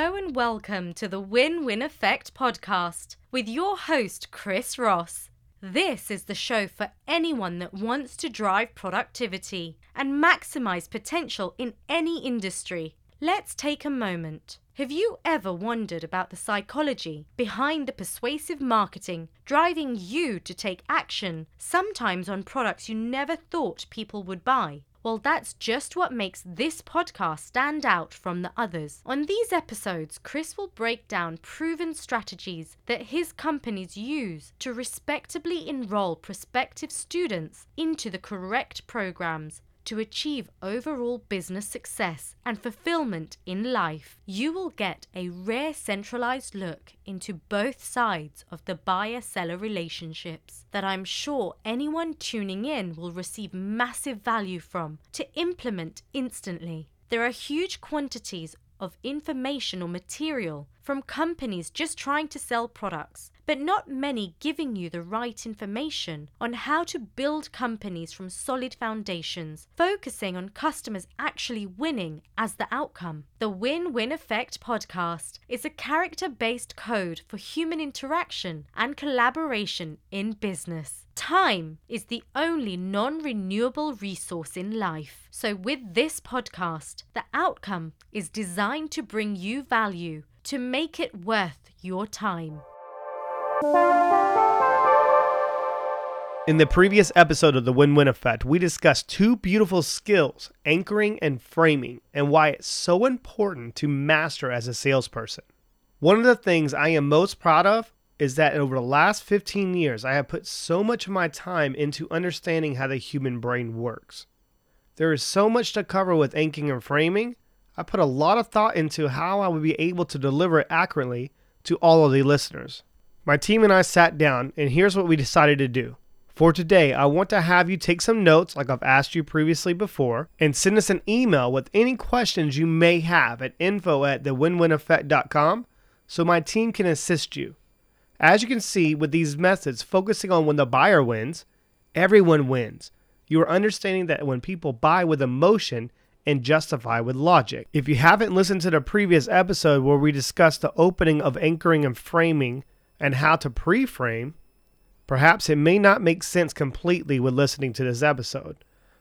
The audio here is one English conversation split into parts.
Hello and welcome to the Win Win Effect podcast with your host, Chris Ross. This is the show for anyone that wants to drive productivity and maximize potential in any industry. Let's take a moment. Have you ever wondered about the psychology behind the persuasive marketing driving you to take action, sometimes on products you never thought people would buy? Well, that's just what makes this podcast stand out from the others. On these episodes, Chris will break down proven strategies that his companies use to respectably enroll prospective students into the correct programs to achieve overall business success and fulfillment in life, you will get a rare centralized look into both sides of the buyer seller relationships that I'm sure anyone tuning in will receive massive value from to implement instantly. There are huge quantities of information or material from companies just trying to sell products but not many giving you the right information on how to build companies from solid foundations, focusing on customers actually winning as the outcome. The Win Win Effect podcast is a character based code for human interaction and collaboration in business. Time is the only non renewable resource in life. So, with this podcast, the outcome is designed to bring you value, to make it worth your time. In the previous episode of the Win Win Effect, we discussed two beautiful skills, anchoring and framing, and why it's so important to master as a salesperson. One of the things I am most proud of is that over the last 15 years, I have put so much of my time into understanding how the human brain works. There is so much to cover with anchoring and framing. I put a lot of thought into how I would be able to deliver it accurately to all of the listeners. My team and I sat down, and here's what we decided to do. For today, I want to have you take some notes, like I've asked you previously before, and send us an email with any questions you may have at info at thewinwineffect.com so my team can assist you. As you can see with these methods, focusing on when the buyer wins, everyone wins. You are understanding that when people buy with emotion and justify with logic. If you haven't listened to the previous episode where we discussed the opening of anchoring and framing, and how to pre frame, perhaps it may not make sense completely with listening to this episode.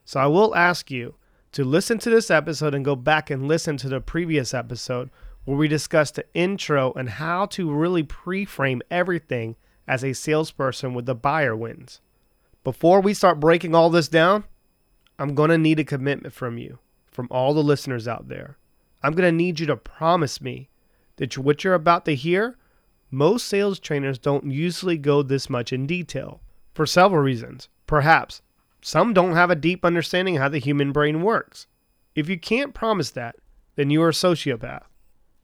So I will ask you to listen to this episode and go back and listen to the previous episode where we discussed the intro and how to really pre frame everything as a salesperson with the buyer wins. Before we start breaking all this down, I'm going to need a commitment from you, from all the listeners out there. I'm going to need you to promise me that what you're about to hear most sales trainers don't usually go this much in detail for several reasons. Perhaps some don't have a deep understanding how the human brain works. If you can't promise that, then you are a sociopath.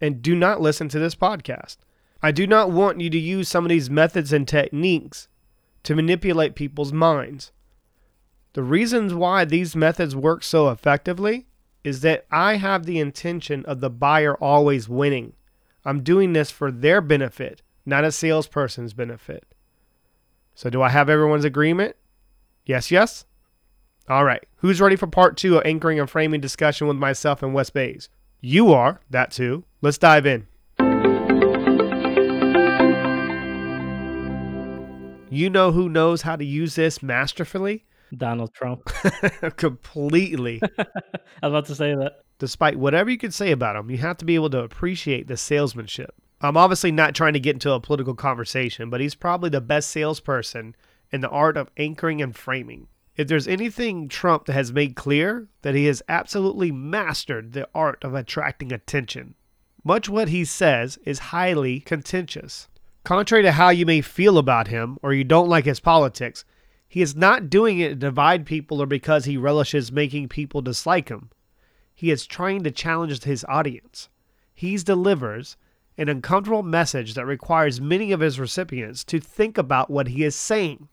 And do not listen to this podcast. I do not want you to use some of these methods and techniques to manipulate people's minds. The reasons why these methods work so effectively is that I have the intention of the buyer always winning. I'm doing this for their benefit, not a salesperson's benefit. So, do I have everyone's agreement? Yes, yes? All right. Who's ready for part two of anchoring and framing discussion with myself and Wes Baiz? You are, that too. Let's dive in. You know who knows how to use this masterfully? Donald Trump. Completely. I was about to say that. Despite whatever you could say about him, you have to be able to appreciate the salesmanship. I'm obviously not trying to get into a political conversation, but he's probably the best salesperson in the art of anchoring and framing. If there's anything Trump has made clear, that he has absolutely mastered the art of attracting attention. Much what he says is highly contentious. Contrary to how you may feel about him or you don't like his politics, he is not doing it to divide people or because he relishes making people dislike him. He is trying to challenge his audience. He delivers an uncomfortable message that requires many of his recipients to think about what he is saying.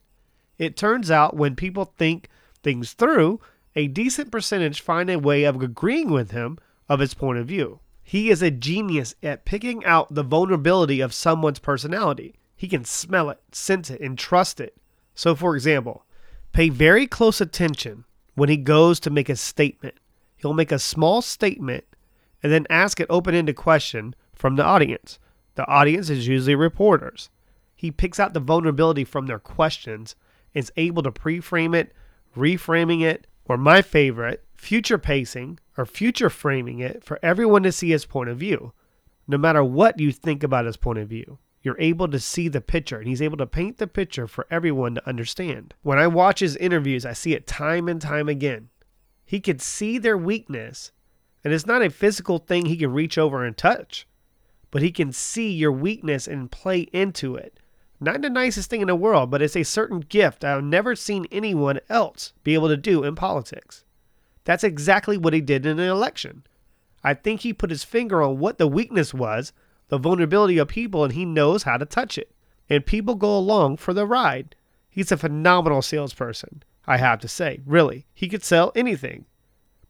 It turns out when people think things through, a decent percentage find a way of agreeing with him of his point of view. He is a genius at picking out the vulnerability of someone's personality. He can smell it, sense it, and trust it. So, for example, pay very close attention when he goes to make a statement. He'll make a small statement and then ask an open ended question from the audience. The audience is usually reporters. He picks out the vulnerability from their questions and is able to pre frame it, reframing it, or my favorite, future pacing or future framing it for everyone to see his point of view. No matter what you think about his point of view, you're able to see the picture and he's able to paint the picture for everyone to understand. When I watch his interviews, I see it time and time again. He could see their weakness, and it's not a physical thing he can reach over and touch, but he can see your weakness and play into it. Not the nicest thing in the world, but it's a certain gift I've never seen anyone else be able to do in politics. That's exactly what he did in an election. I think he put his finger on what the weakness was, the vulnerability of people, and he knows how to touch it. And people go along for the ride. He's a phenomenal salesperson, I have to say. Really, he could sell anything.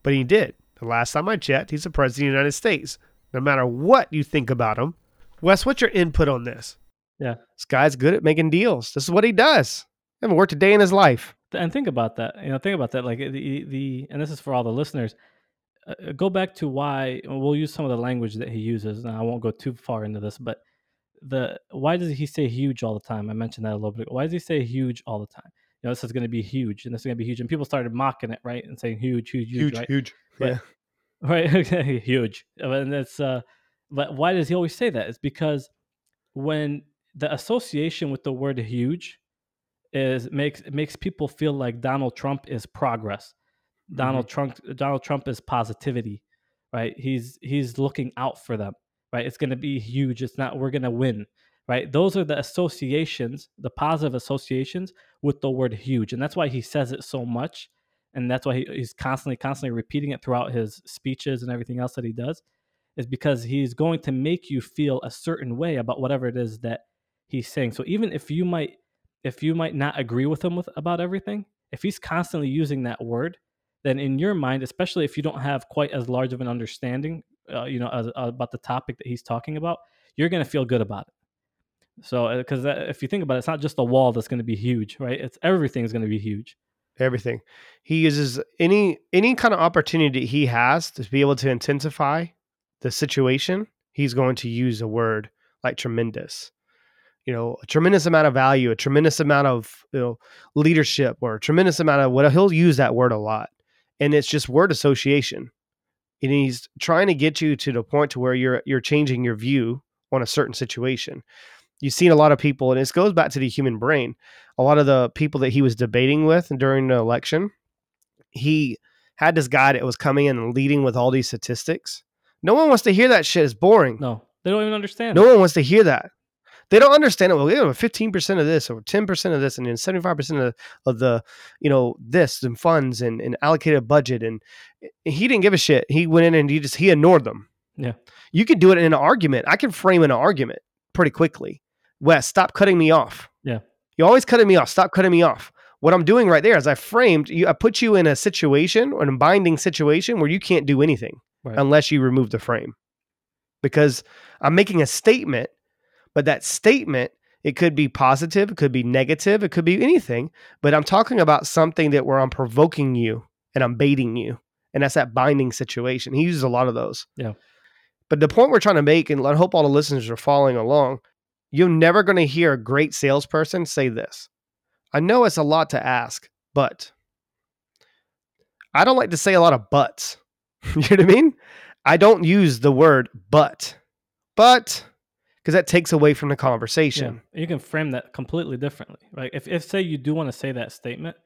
But he did. The last time I checked, he's the president of the United States. No matter what you think about him. Wes, what's your input on this? Yeah. This guy's good at making deals. This is what he does. Haven't worked a day in his life. And think about that. You know, think about that. Like the the and this is for all the listeners. Uh, go back to why we'll use some of the language that he uses. And I won't go too far into this, but the why does he say huge all the time? I mentioned that a little bit. Why does he say huge all the time? You know, this is going to be huge, and this is going to be huge, and people started mocking it, right, and saying huge, huge, huge, Huge, right? huge. But- yeah. right huge. And it's uh but why does he always say that? It's because when the association with the word huge is makes it makes people feel like donald trump is progress. Donald trump donald trump is positivity right? He's he's looking out for them right? It's going to be huge. It's not we're going to win right? Those are the associations the positive associations with the word huge and that's why he says it so much and that's why he, he's constantly constantly repeating it throughout his speeches and everything else that he does is because he's going to make you feel a certain way about whatever it is that he's saying. So even if you might if you might not agree with him with about everything if he's constantly using that word then in your mind especially if you don't have quite as large of an understanding uh, you know as, about the topic that he's talking about you're going to feel good about it so uh, because uh, if you think about it it's not just the wall that's going to be huge right it's everything's going to be huge everything. He uses any any kind of opportunity he has to be able to intensify the situation. He's going to use a word like tremendous. You know, a tremendous amount of value, a tremendous amount of you know leadership, or a tremendous amount of what he'll use that word a lot, and it's just word association. And he's trying to get you to the point to where you're you're changing your view on a certain situation you've seen a lot of people, and this goes back to the human brain. A lot of the people that he was debating with during the election, he had this guy that was coming in and leading with all these statistics. No one wants to hear that shit. It's boring. no they don't even understand No it. one wants to hear that. They don't understand it. Well, know, fifteen percent of this, or ten percent of this, and then seventy-five percent of of the, you know, this and funds and, and allocated budget, and he didn't give a shit. He went in and he just he ignored them. Yeah. you can do it in an argument. I can frame an argument pretty quickly. Wes, stop cutting me off. Yeah. you're always cutting me off. Stop cutting me off. What I'm doing right there is I framed you. I put you in a situation or a binding situation where you can't do anything Right. unless you remove the frame because I'm making a statement, but that statement it could be positive, it could be negative, it could be anything, but I'm talking about something that where I'm provoking you and I'm baiting you. And that's that binding situation. He uses a lot of those. Yeah. But the point we're trying to make, and I hope all the listeners are following along, you're never going to hear a great salesperson say this. I know it's a lot to ask, but I don't like to say a lot of buts. you know what I mean? I don't use the word but, but because that takes away from the conversation. Yeah, you can frame that completely differently. Right? If if say you do want to say that statement,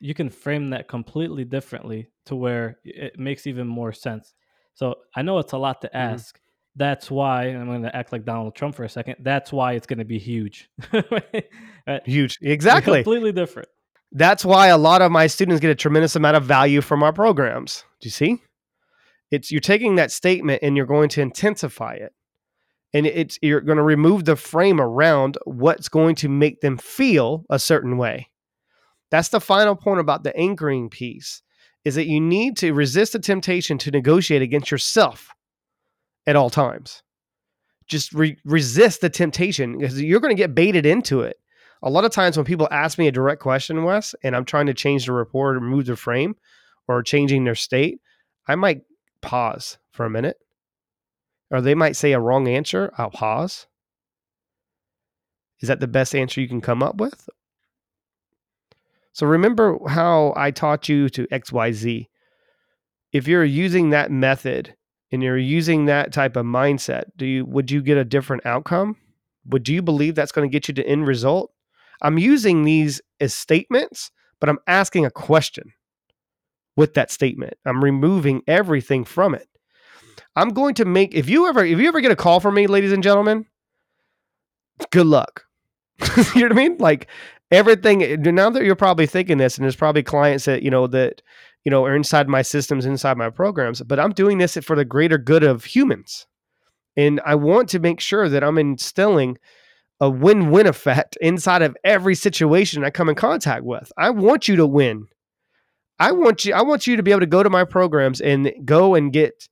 you can frame that completely differently to where it makes even more sense. So I know it's a lot to Mhm. ask. That's why I'm going to act like Donald Trump for a second. That's why it's going to be huge. Huge. Exactly. Completely different. That's why a lot of my students get a tremendous amount of value from our programs. Do you see? It's you're taking that statement and you're going to intensify it. And it's you're going to remove the frame around what's going to make them feel a certain way. That's the final point about the anchoring piece is that you need to resist the temptation to negotiate against yourself at all times. Just re- resist the temptation because you're going to get baited into it a lot of times when people ask me a direct question, Wes, and I'm trying to change the rapport or move the frame or changing their state, I might pause for a minute or they might say a wrong answer. I'll pause. Is that the best answer you can come up with? So remember how I taught you to XYZ. If you're using that method and you're using that type of mindset, do you would you get a different outcome? Would you believe that's going to get you to end result? I'm using these as statements, but I'm asking a question with that statement. I'm removing everything from it. I'm going to make if you ever if you ever get a call from me, ladies and gentlemen, good luck. you know what I mean? Like everything now that you're probably thinking this, and there's probably clients that, you know, that, you know, or inside my systems, inside my programs, but I'm doing this for the greater good of humans. And I want to make sure that I'm instilling a win-win effect inside of every situation I come in contact with. I want you to win. I want you I want you to be able to go to my programs and go and get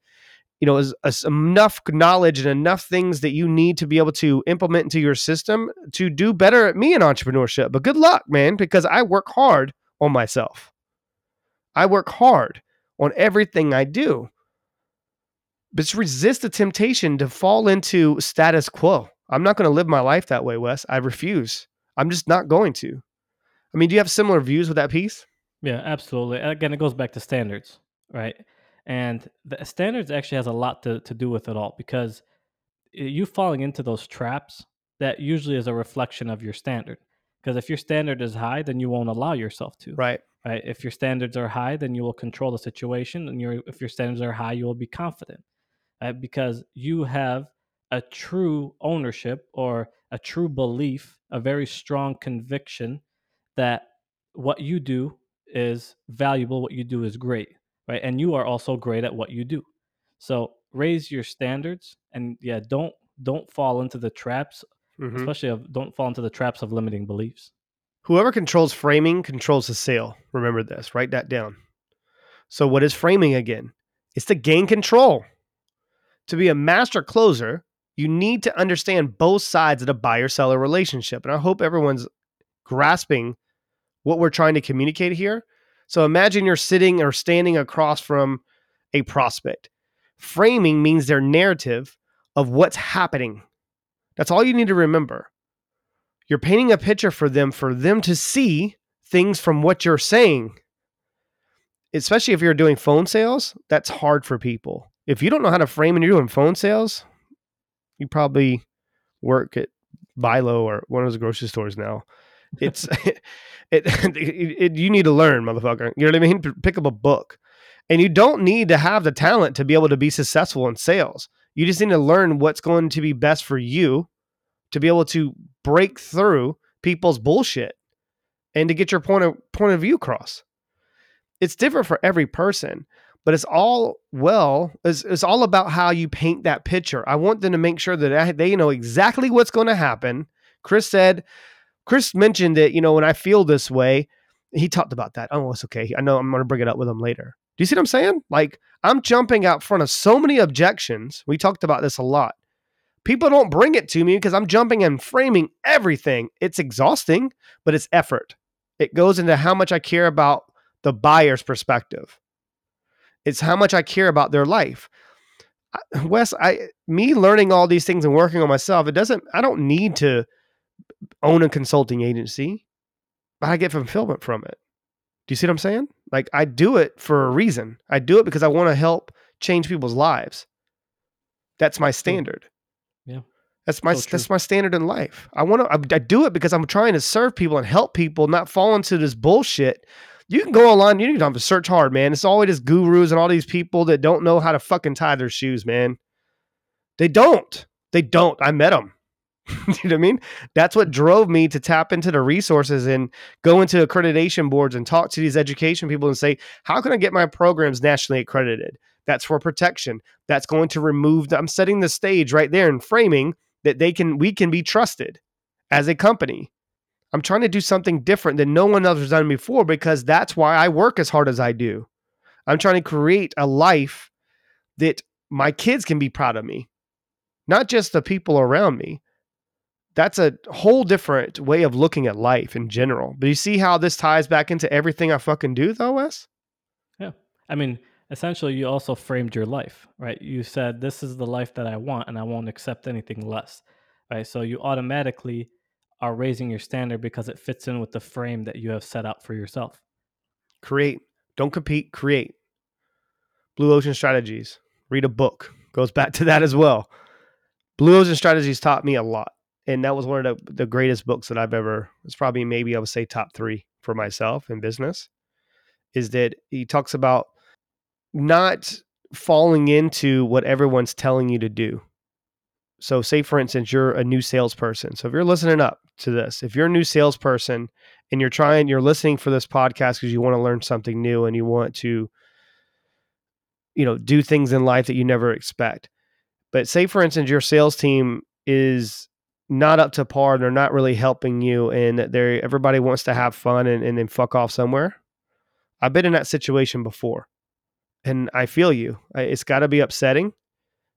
you know, as, as enough knowledge and enough things that you need to be able to implement into your system to do better at me in entrepreneurship. But good luck, man, because I work hard on myself. I work hard on everything I do. But resist the temptation to fall into status quo. I'm not going to live my life that way, Wes. I refuse. I'm just not going to. I mean, do you have similar views with that piece? Yeah, absolutely. Again, it goes back to standards, right? And the standards actually has a lot to, to do with it all because eh, you falling into those traps, that usually is a reflection of your standard. Because if your standard is high, then you won't allow yourself to. Right. Right. If your standards are high, then you will control the situation. And your if your standards are high, you will be confident. Right? Because you have a true ownership or a true belief, a very strong conviction that what you do is valuable, what you do is great right? And you are also great at what you do. So raise your standards and yeah, don't don't fall into the traps, mm-hmm. especially of don't fall into the traps of limiting beliefs. Whoever controls framing controls the sale. Remember this, write that down. So what is framing again? It's to gain control. To be a master closer, you need to understand both sides of the buyer seller relationship. And I hope everyone's grasping what we're trying to communicate here so imagine you're sitting or standing across from a prospect. Framing means their narrative of what's happening. That's all you need to remember. You're painting a picture for them for them to see things from what you're saying. Especially if you're doing phone sales, that's hard for people. If you don't know how to frame and you're doing phone sales, you probably work at BI-LO or one of those grocery stores now. It's it, it, it, you need to learn, motherfucker. You know what I mean? Pick up a book. And you don't need to have the talent to be able to be successful in sales. You just need to learn what's going to be best for you to be able to break through people's bullshit and to get your point of point of view across. It's different for every person, but it's all well, it's, it's all about how you paint that picture. I want them to make sure that they know exactly what's going to happen. Chris said Chris mentioned it, you know, when I feel this way, he talked about that. Oh, it's okay. I know I'm going to bring it up with him later. Do you see what I'm saying? Like, I'm jumping out front of so many objections. We talked about this a lot. People don't bring it to me because I'm jumping and framing everything. It's exhausting, but it's effort. It goes into how much I care about the buyer's perspective. It's how much I care about their life. Wes, I me learning all these things and working on myself, it doesn't I don't need to own a consulting agency, but I get fulfillment from it. Do you see what I'm saying? Like I do it for a reason. I do it because I want to help change people's lives. That's my standard. Yeah. That's my so that's my standard in life. I want to I, I, do it because I'm trying to serve people and help people, not fall into this bullshit. You can go online, you don't have to search hard, man. It's always just gurus and all these people that don't know how to fucking tie their shoes, man. They don't. They don't. I met them. you know what I mean? That's what drove me to tap into the resources and go into accreditation boards and talk to these education people and say, how can I get my programs nationally accredited? That's for protection. That's going to remove the, I'm setting the stage right there and framing that they can we can be trusted as a company. I'm trying to do something different than no one else has done before because that's why I work as hard as I do. I'm trying to create a life that my kids can be proud of me, not just the people around me that's a whole different way of looking at life in general. But you see how this ties back into everything I fucking do, though, Wes? Yeah. I mean, essentially you also framed your life, right? You said this is the life that I want and I won't accept anything less. Right? So you automatically are raising your standard because it fits in with the frame that you have set out for yourself. Create. Don't compete, create. Blue Ocean Strategies. Read a book. Goes back to that as well. Blue Ocean Strategies taught me a lot. And that was one of the, the greatest books that I've ever, it's probably maybe I would say top three for myself in business. Is that he talks about not falling into what everyone's telling you to do. So, say for instance, you're a new salesperson. So, if you're listening up to this, if you're a new salesperson and you're trying, you're listening for this podcast because you want to learn something new and you want to, you know, do things in life that you never expect. But say for instance, your sales team is not up to par, they're not really helping you, and they everybody wants to have fun and, and then fuck off somewhere. I've been in that situation before and I feel you. It's got to be upsetting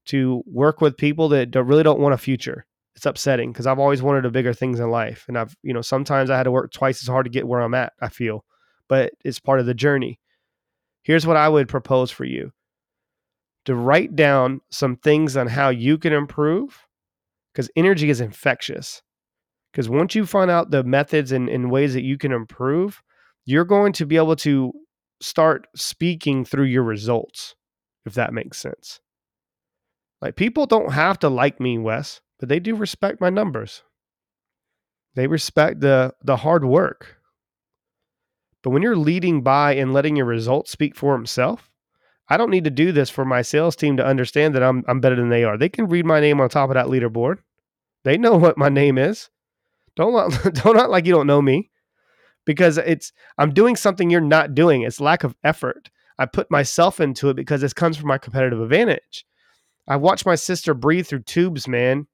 to work with people that don't, really don't want a future. It's upsetting because I've always wanted a bigger things in life, and I've you know sometimes I had to work twice as hard to get where I'm at. I feel, but it's part of the journey. Here's what I would propose for you: to write down some things on how you can improve, because energy is infectious. Because once you find out the methods and, and ways that you can improve, you're going to be able to start speaking through your results, if that makes sense. Like people don't have to like me, Wes, but they do respect my numbers. They respect the the hard work. But when you're leading by and letting your results speak for himself, I don't need to do this for my sales team to understand that I'm I'm better than they are. They can read my name on top of that leaderboard. They know what my name is. Don't don't act like you don't know me because it's I'm doing something you're not doing. It's lack of effort. I put myself into it because this comes from my competitive advantage. I watched my sister breathe through tubes, man.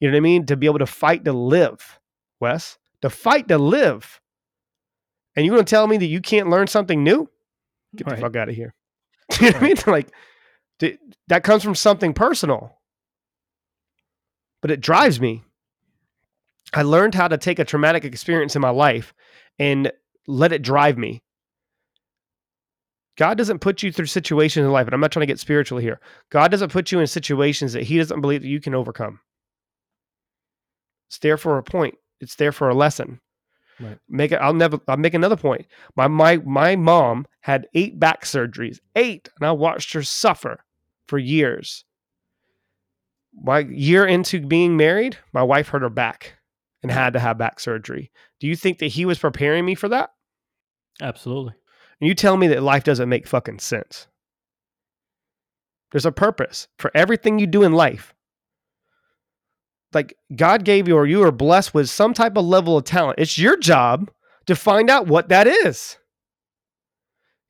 You know what I mean? To be able to fight to live, Wes. To fight to live. And you're going to tell me that you can't learn something new? Get right. the fuck out of here. you know what I mean? Like, that comes from something personal. But it drives me. I learned how to take a traumatic experience in my life and let it drive me. God doesn't put you through situations in life, and I'm not trying to get spiritual here. God doesn't put you in situations that He doesn't believe that you can overcome. It's there for a point. It's there for a lesson. Right. Make it. I'll never. I'll make another point. My my my mom had eight back surgeries, eight, and I watched her suffer for years. My year into being married, my wife hurt her back and had to have back surgery. Do you think that he was preparing me for that? Absolutely. And you tell me that life doesn't make fucking sense. There's a purpose for everything you do in life. Like God gave you, or you are blessed with some type of level of talent. It's your job to find out what that is.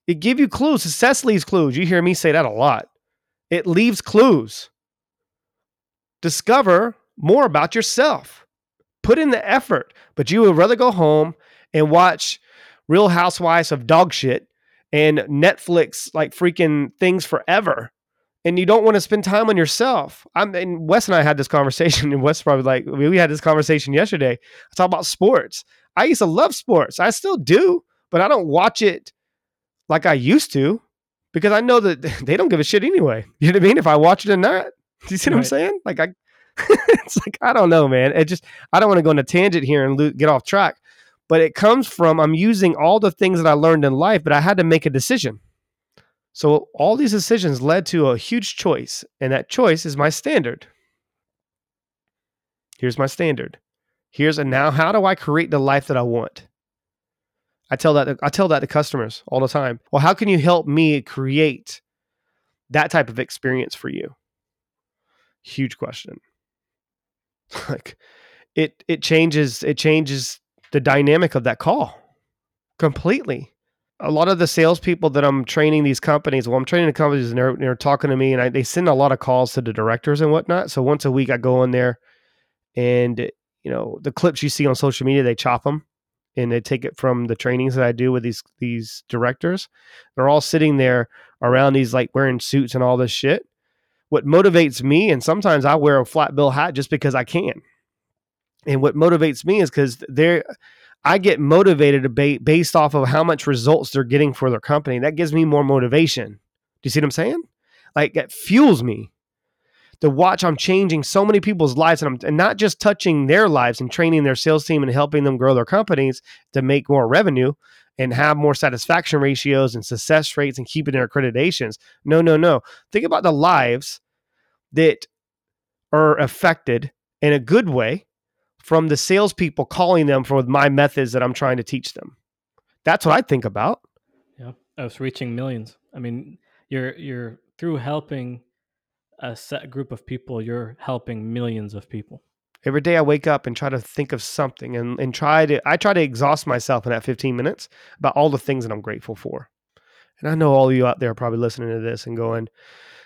It give you clues. Success leaves clues. You hear me say that a lot. It leaves clues. Discover more about yourself put in the effort, but you would rather go home and watch Real Housewives of dog shit and Netflix like freaking things forever. And you don't want to spend time on yourself. I'm and Wes and I had this conversation, and Wes probably like we had this conversation yesterday. I talk about sports. I used to love sports. I still do, but I don't watch it like I used to because I know that they don't give a shit anyway. You know what I mean? If I watch it or not. Do you see right. what I'm saying? Like I it's like I don't know, man. It just I don't want to go on a tangent here and lo- get off track, but it comes from I'm using all the things that I learned in life, but I had to make a decision. So all these decisions led to a huge choice, and that choice is my standard. Here's my standard. Here's a now how do I create the life that I want? I tell that I tell that to customers all the time. Well, how can you help me create that type of experience for you? Huge question. like it it changes it changes the dynamic of that call completely. A lot of the salespeople that I'm training these companies, well, I'm training the companies and they're, they're talking to me and I, they send a lot of calls to the directors and whatnot. So once a week I go in there and, you know, the clips you see on social media, they chop them and they take it from the trainings that I do with these, these directors. They're all sitting there around these like wearing suits and all this shit what motivates me, and sometimes I wear a flat bill hat just because I can. And what motivates me is because they're, I get motivated based off of how much results they're getting for their company. That gives me more motivation Do you see what I'm saying? Like it fuels me to watch I'm changing so many people's lives and I'm and not just touching their lives and training their sales team and helping them grow their companies to make more revenue and have more satisfaction ratios and success rates and keeping their accreditations. No, no, no. Think about the lives that are affected in a good way from the salespeople calling them for my methods that I'm trying to teach them. That's what I think about. Yeah, I was reaching millions. I mean, you're you're through helping a set group of people, you're helping millions of people. Every day I wake up and try to think of something and, and try to I try to exhaust myself in that 15 minutes about all the things that I'm grateful for. And I know all of you out there are probably listening to this and going,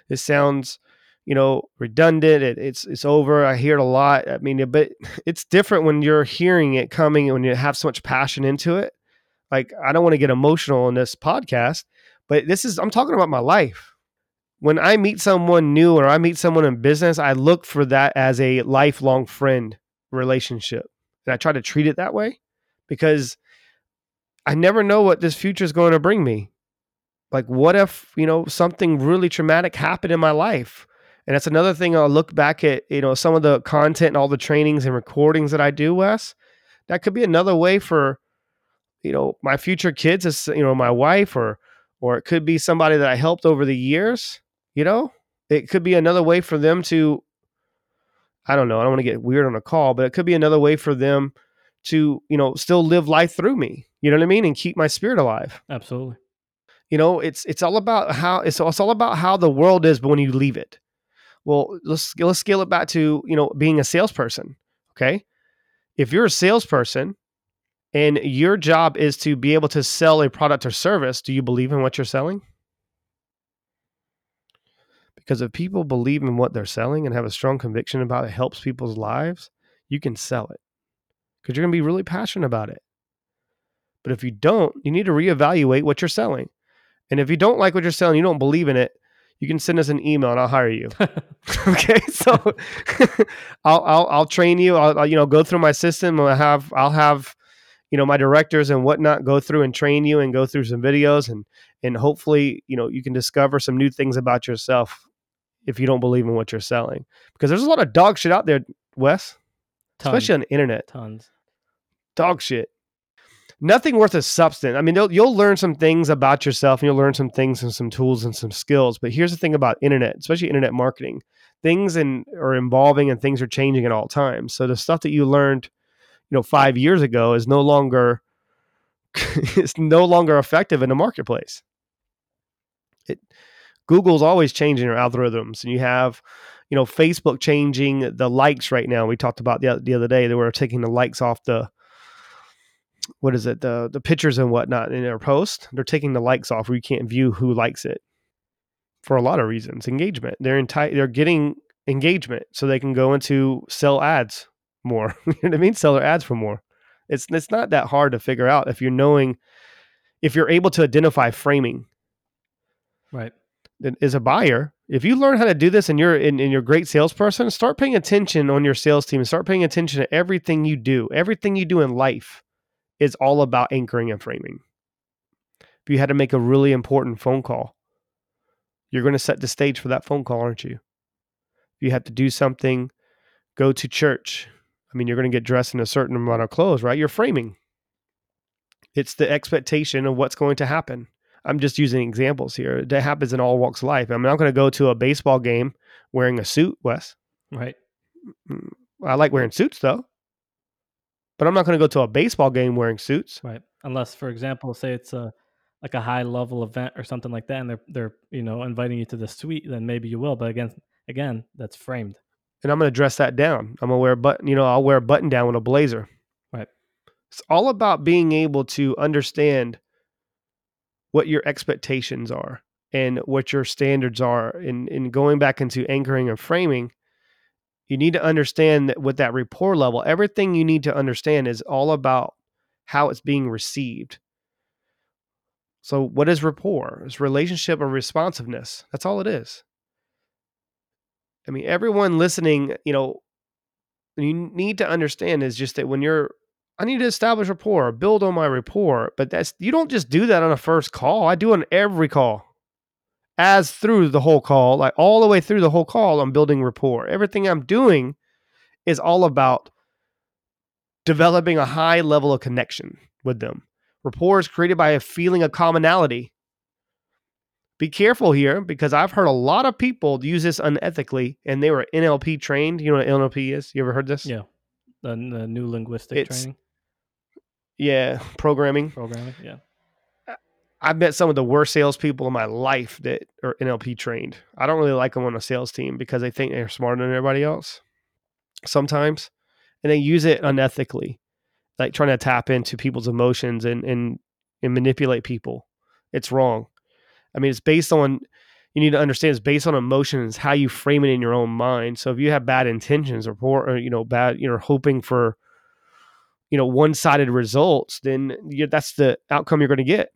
this sounds, you know, redundant. It, it's it's over. I hear it a lot. I mean, but it's different when you're hearing it coming and when you have so much passion into it. Like I don't want to get emotional in this podcast, but this is I'm talking about my life when I meet someone new or I meet someone in business, I look for that as a lifelong friend relationship. And I try to treat it that way because I never know what this future is going to bring me. Like, what if, you know, something really traumatic happened in my life? And that's another thing I'll look back at, you know, some of the content and all the trainings and recordings that I do, Wes. That could be another way for, you know, my future kids, you know, my wife or or it could be somebody that I helped over the years you know, it could be another way for them to, I don't know, I don't want to get weird on a call, but it could be another way for them to, you know, still live life through me. You know what I mean? And keep my spirit alive. Absolutely. You know, it's it's all about how it's, it's all about how the world is, but when you leave it. Well, let's let's scale it back to, you know, being a salesperson. Okay. If you're a salesperson and your job is to be able to sell a product or service, do you believe in what you're selling? Because if people believe in what they're selling and have a strong conviction about it helps people's lives, you can sell it because you're going to be really passionate about it. But if you don't, you need to reevaluate what you're selling. And if you don't like what you're selling, you don't believe in it, you can send us an email and I'll hire you. okay, so I'll, I'll I'll train you. I'll, I'll, you know go through my system. I'll have I'll have you know my directors and whatnot go through and train you and go through some videos and and hopefully you know you can discover some new things about yourself if you don't believe in what you're selling. Because there's a lot of dog shit out there, Wes, Tons. especially on the internet. Tons. Dog shit. Nothing worth a substance. I mean, you'll learn some things about yourself and you'll learn some things and some tools and some skills. But here's the thing about internet, especially internet marketing things and are evolving and things are changing at all times. So the stuff that you learned, you know, five years ago is no longer is no longer effective in the marketplace. It Google's always changing their algorithms, and you have, you know, Facebook changing the likes right now. We talked about the the other day they were taking the likes off the what is it the the pictures and whatnot in their post. They're taking the likes off where you can't view who likes it for a lot of reasons. Engagement. They're enti- they're getting engagement so they can go into sell ads more. you know what I mean? Sell their ads for more. It's it's not that hard to figure out if you're knowing if you're able to identify framing. Right is a buyer, if you learn how to do this and you're in, you're a great salesperson, start paying attention on your sales team and start paying attention to everything you do. Everything you do in life is all about anchoring and framing. If you had to make a really important phone call, you're going to set the stage for that phone call, aren't you? If you have to do something, go to church. I mean, you're going to get dressed in a certain amount of clothes, right? You're framing. It's the expectation of what's going to happen. I'm just using examples here. That happens in all walks of life. I'm not going to go to a baseball game wearing a suit, Wes. Right. Mm, I like wearing suits though. But I'm not going to go to a baseball game wearing suits. Right. Unless, for example, say it's a like a high level event or something like that, and they're they're you know inviting you to the suite, then maybe you will. But again, again, that's framed. And I'm going to dress that down. I'm going to wear a button. You know, I'll wear a button down with a blazer. Right. It's all about being able to understand what your expectations are and what your standards are and, and going back into anchoring and framing you need to understand that with that rapport level everything you need to understand is all about how it's being received. So what is rapport? It's relationship or responsiveness. That's all it is. I mean everyone listening you know you need to understand is just that when you're I need to establish rapport, build on my rapport. But that's you don't just do that on a first call. I do on every call. as through the whole call, like all the way through the whole call, I'm building rapport. Everything I'm doing is all about developing a high level of connection with them. Rapport is created by a feeling of commonality. Be careful here because I've heard a lot of people use this unethically and they were NLP trained. You know what NLP is? You ever heard this? Yeah. The, the neuro linguistic It's- training Yeah, programming. programming. Yeah. I've met some of the worst salespeople in my life that are NLP trained. I don't really like them on a sales team because they think they're smarter than everybody else sometimes. And they use it unethically, like trying to tap into people's emotions and, and, and manipulate people. It's wrong. I mean, it's based on, you need to understand it's based on emotions, how you frame it in your own mind. So if you have bad intentions or poor, or, you know, bad, you're hoping for, you know, one sided results, then you, that's the outcome you're going to get.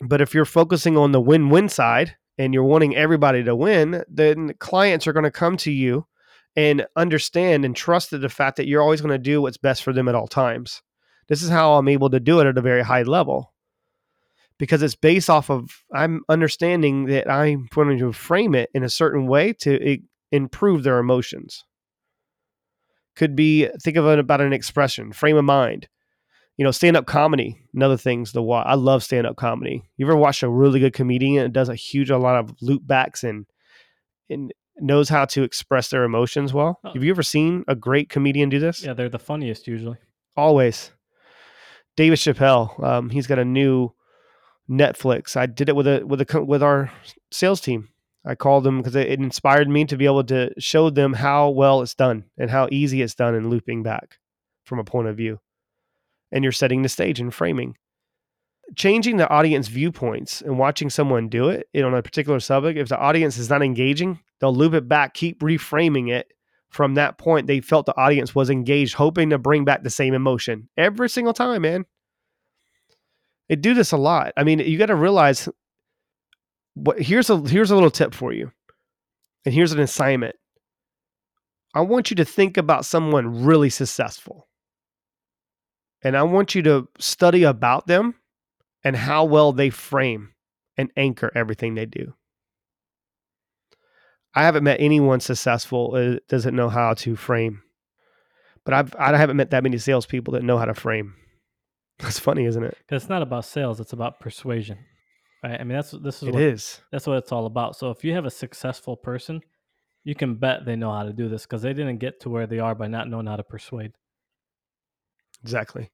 But if you're focusing on the win win side and you're wanting everybody to win, then clients are going to come to you and understand and trust the fact that you're always going to do what's best for them at all times. This is how I'm able to do it at a very high level because it's based off of I'm understanding that I'm going to frame it in a certain way to eh, improve their emotions. Could be think of it about an expression, frame of mind you know, stand up comedy, another thing's the why. I love stand up comedy. You ever watch a really good comedian that does a huge a lot of loop backs and and knows how to express their emotions well? Oh. Have you ever seen a great comedian do this? Yeah. They're the funniest usually. Always. David Chappelle, um, he's got a new Netflix. I did it with a with a with our sales team. I called them because it, it inspired me to be able to show them how well it's done and how easy it's done in looping back from a point of view. And you're setting the stage and framing. Changing the audience viewpoints and watching someone do it you on a particular subject. If the audience is not engaging, they'll loop it back, keep reframing it from that point. They felt the audience was engaged, hoping to bring back the same emotion every single time, man. They do this a lot. I mean, you got to realize what here's a here's a little tip for you. And here's an assignment. I want you to think about someone really successful. And I want you to study about them and how well they frame and anchor everything they do. I haven't met anyone successful that doesn't know how to frame, but I've I haven't met that many salespeople that know how to frame. That's funny, isn't it? It's not about sales; it's about persuasion, right? I mean, that's this is It what is. that's what it's all about. So if you have a successful person, you can bet they know how to do this because they didn't get to where they are by not knowing how to persuade. Exactly.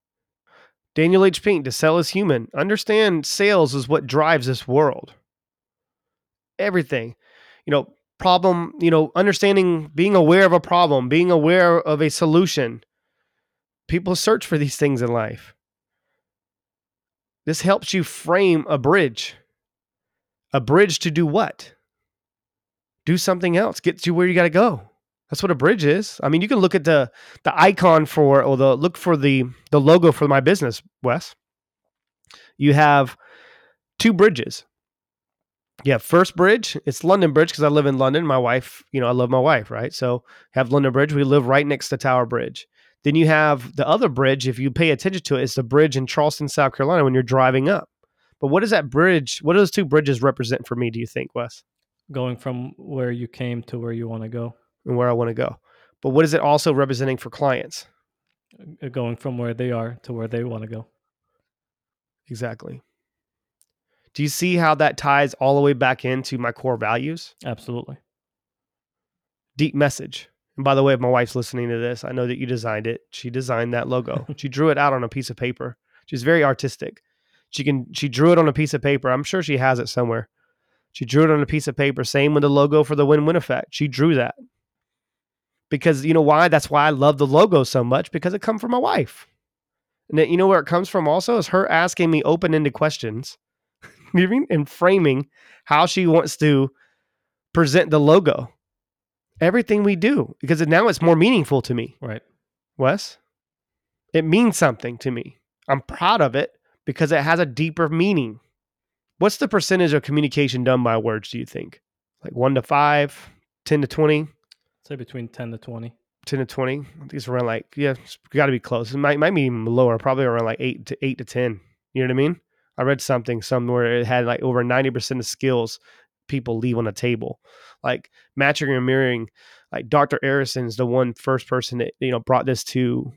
Daniel H. Pink, to sell is human. Understand sales is what drives this world. Everything. You know, problem, you know, understanding, being aware of a problem, being aware of a solution. People search for these things in life. This helps you frame a bridge. A bridge to do what? Do something else. Get you where you got to go. That's what a bridge is. I mean, you can look at the the icon for or the look for the the logo for my business, Wes. You have two bridges. Have first bridge, it's London Bridge because I live in London. My wife, you know, I love my wife, right? So have London Bridge. We live right next to Tower Bridge. Then you have the other bridge, if you pay attention to it, it's the bridge in Charleston, South Carolina when you're driving up. But what does that bridge, what do those two bridges represent for me, do you think, Wes? Going from where you came to where you want to go, And where I want to go. But what is it also representing for clients? Uh, going from where they are to where they want to go. Exactly. Do you see how that ties all the way back into my core values? Absolutely. Deep message. And by the way, if my wife's listening to this, I know that you designed it. She designed that logo. she drew it out on a piece of paper. She's very artistic. She can she drew it on a piece of paper. I'm sure she has it somewhere. She drew it on a piece of paper. Same with the logo for the win-win effect. She drew that. Because you know why? That's why I love the logo so much because it comes from my wife. And you know where it comes from also is her asking me open-ended questions you know what I mean? and framing how she wants to present the logo. Everything we do, because now it's more meaningful to me, Right. Wes. It means something to me. I'm proud of it because it has a deeper meaning. What's the percentage of communication done by words, do you think? Like one to five, 10 to 20, Say between ten to twenty. 10 to 20? I think it's around like, yeah, it's got to be close. It might, might be even lower, probably around like eight to eight to 10. You know what I mean? I read something somewhere it had like over 90% of skills people leave on the table. Like matching and mirroring, like Dr. Erickson's the one first person that, you know, brought this to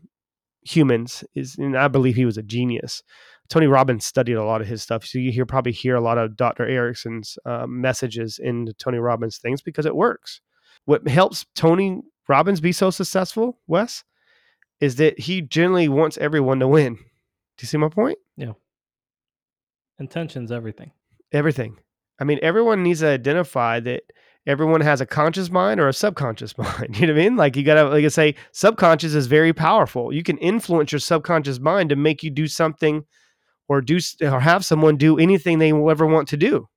humans is and I believe he was a genius. Tony Robbins studied a lot of his stuff. So you hear probably hear a lot of Dr. Erickson's uh, messages in Tony Robbins things because it works. What helps Tony Robbins be so successful, Wes, is that he generally wants everyone to win. Do you see my point? Yeah. Intention's everything. Everything. I mean, everyone needs to identify that everyone has a conscious mind or a subconscious mind. You know what I mean? Like you gotta, like I say, subconscious is very powerful. You can influence your subconscious mind to make you do something, or do or have someone do anything they will ever want to do.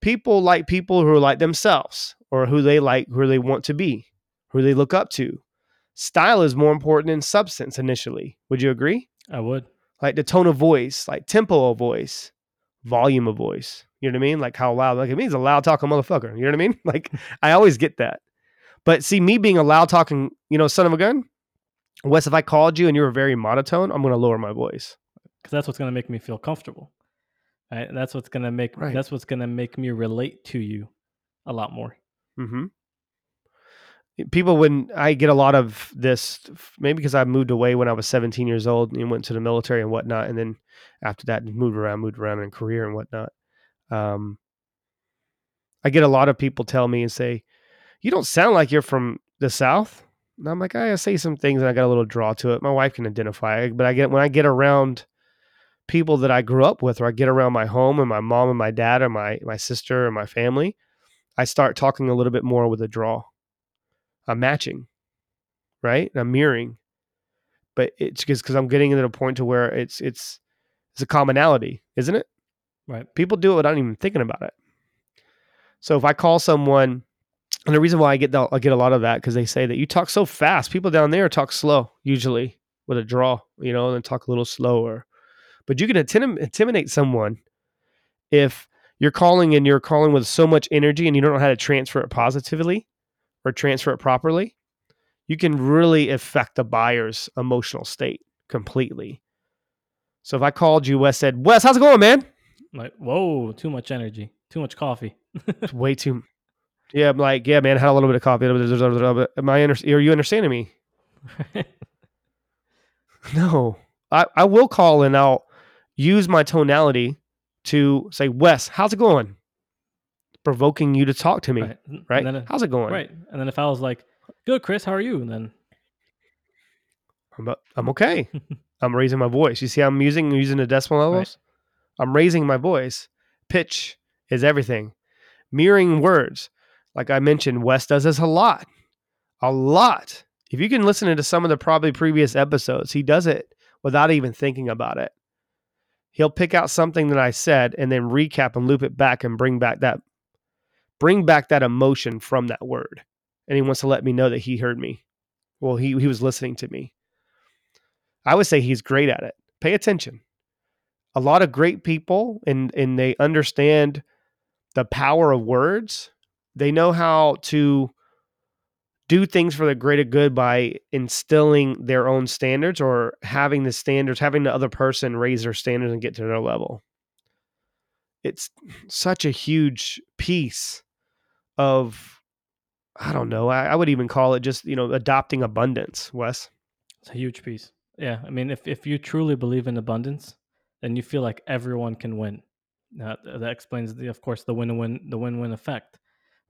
People like people who are like themselves, or who they like, who they want to be, who they look up to. Style is more important than substance initially. Would you agree? I would. like the tone of voice, like tempo of voice, volume of voice. You know what I mean? Like how loud. Like it means a loud talking motherfucker. You know what I mean? Like I always get that. But see, me being a loud talking, you know, son of a gun, Wes, if I called you and you were very monotone, I'm going to lower my voice. because that's what's going to make me feel comfortable right and that's what's going to make Right. that's what's going to make me relate to you a lot more hmm People, when I get a lot of this, maybe because I moved away when I was 17 years old and went to the military and whatnot, and then after that moved around, moved around in career and whatnot. Um, I get a lot of people tell me and say, "You don't sound like you're from the South." And I'm like, I say some things and I got a little draw to it. My wife can identify but I get when I get around people that I grew up with, or I get around my home and my mom and my dad or my my sister and my family, I start talking a little bit more with a draw. I'm matching, right? I'm mirroring, but it's because I'm getting to the point to where it's it's it's a commonality, isn't it? Right People do it without even thinking about it. So if I call someone, and the reason why I get the, I get a lot of that because they say that you talk so fast. People down there talk slow usually with a draw, you know, and talk a little slower. But you can intim- intimidate someone if you're calling and you're calling with so much energy and you don't know how to transfer it positively or transfer it properly. You can really affect the buyer's emotional state completely. So if I called you, Wes said, Wes, how's it going, man? Like whoa too much energy too much coffee It's way too. Yeah, I'm like, yeah, man, had a little bit of coffee. Am I under, are you understanding me? No, I, I will call and I'll use my tonality to say, Wes, how's it going? Provoking you to talk to me, right? right and then, how's it going? right and then if i was like good chris how are you and then I'm, uh, I'm okay. I'm raising my voice. You see, how I'm using using the decibel levels. I'm raising my voice. Pitch is everything. Mirroring words, like I mentioned, Wes does this a lot, a lot. If you can listen to some of the probably previous episodes, he does it without even thinking about it. He'll pick out something that I said and then recap and loop it back and bring back that bring back that emotion from that word. And he wants to let me know that he heard me. Well, he he was listening to me. I would say he's great at it. Pay attention. A lot of great people and and they understand the power of words. They know how to do things for the greater good by instilling their own standards or having the standards, having the other person raise their standards and get to their level. It's such a huge piece of, I don't know, I, I would even call it just, you know, adopting abundance, Wes. it's a huge piece yeah i mean if, if you truly believe in abundance then you feel like everyone can win. Now, that explains the of course the win-win the win-win effect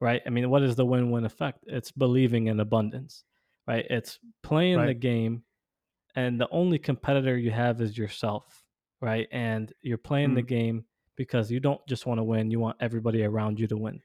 right? I mean what is the win-win effect? It's believing in abundance right? It's playing the game and the only competitor you have is yourself right? And you're playing the Mm. game because you don't just want to win you want everybody around you to win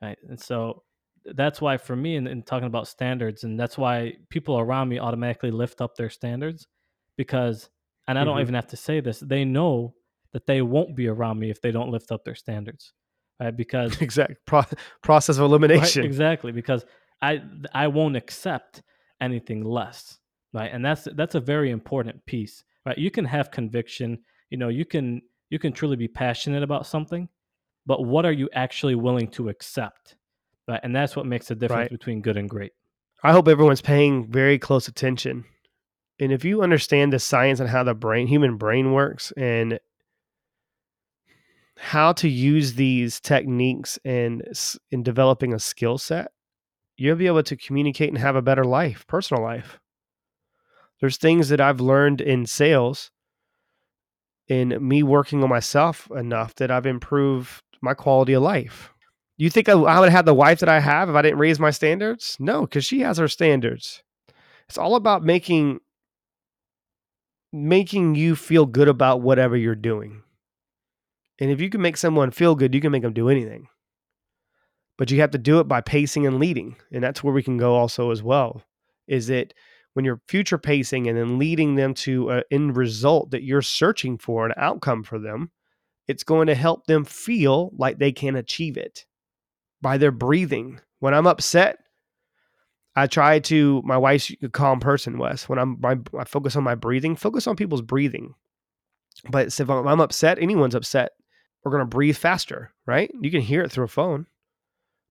right? And so that's why for me in, in talking about standards and that's why people around me automatically lift up their standards because and i don't Mhm. even have to say this they know that they won't be around me if they don't lift up their standards right because Exact Pro- process of Right, elimination. exactly because i i won't accept anything less right and that's that's a very important piece right you can have conviction you know you can you can truly be passionate about something but what are you actually willing to accept right and that's what makes the difference Right. between good and great I hope everyone's paying very close attention. And if you understand the science and how the brain, human brain works, and how to use these techniques in in developing a skill set, you'll be able to communicate and have a better life, personal life. There's things that I've learned in sales in me working on myself enough that I've improved my quality of life. You think I, I would have the wife that I have if I didn't raise my standards? No, because she has her standards. It's all about making making you feel good about whatever you're doing. And if you can make someone feel good, you can make them do anything. But you have to do it by pacing and leading. And that's where we can go also as well. Is that when you're future pacing and then leading them to an end result that you're searching for, an outcome for them, it's going to help them feel like they can achieve it by their breathing. When I'm upset, I try to. My wife's a calm person, Wes. When I'm, my, I focus on my breathing. Focus on people's breathing. But if I'm, upset, anyone's upset, we're gonna breathe faster, right? You can hear it through a phone.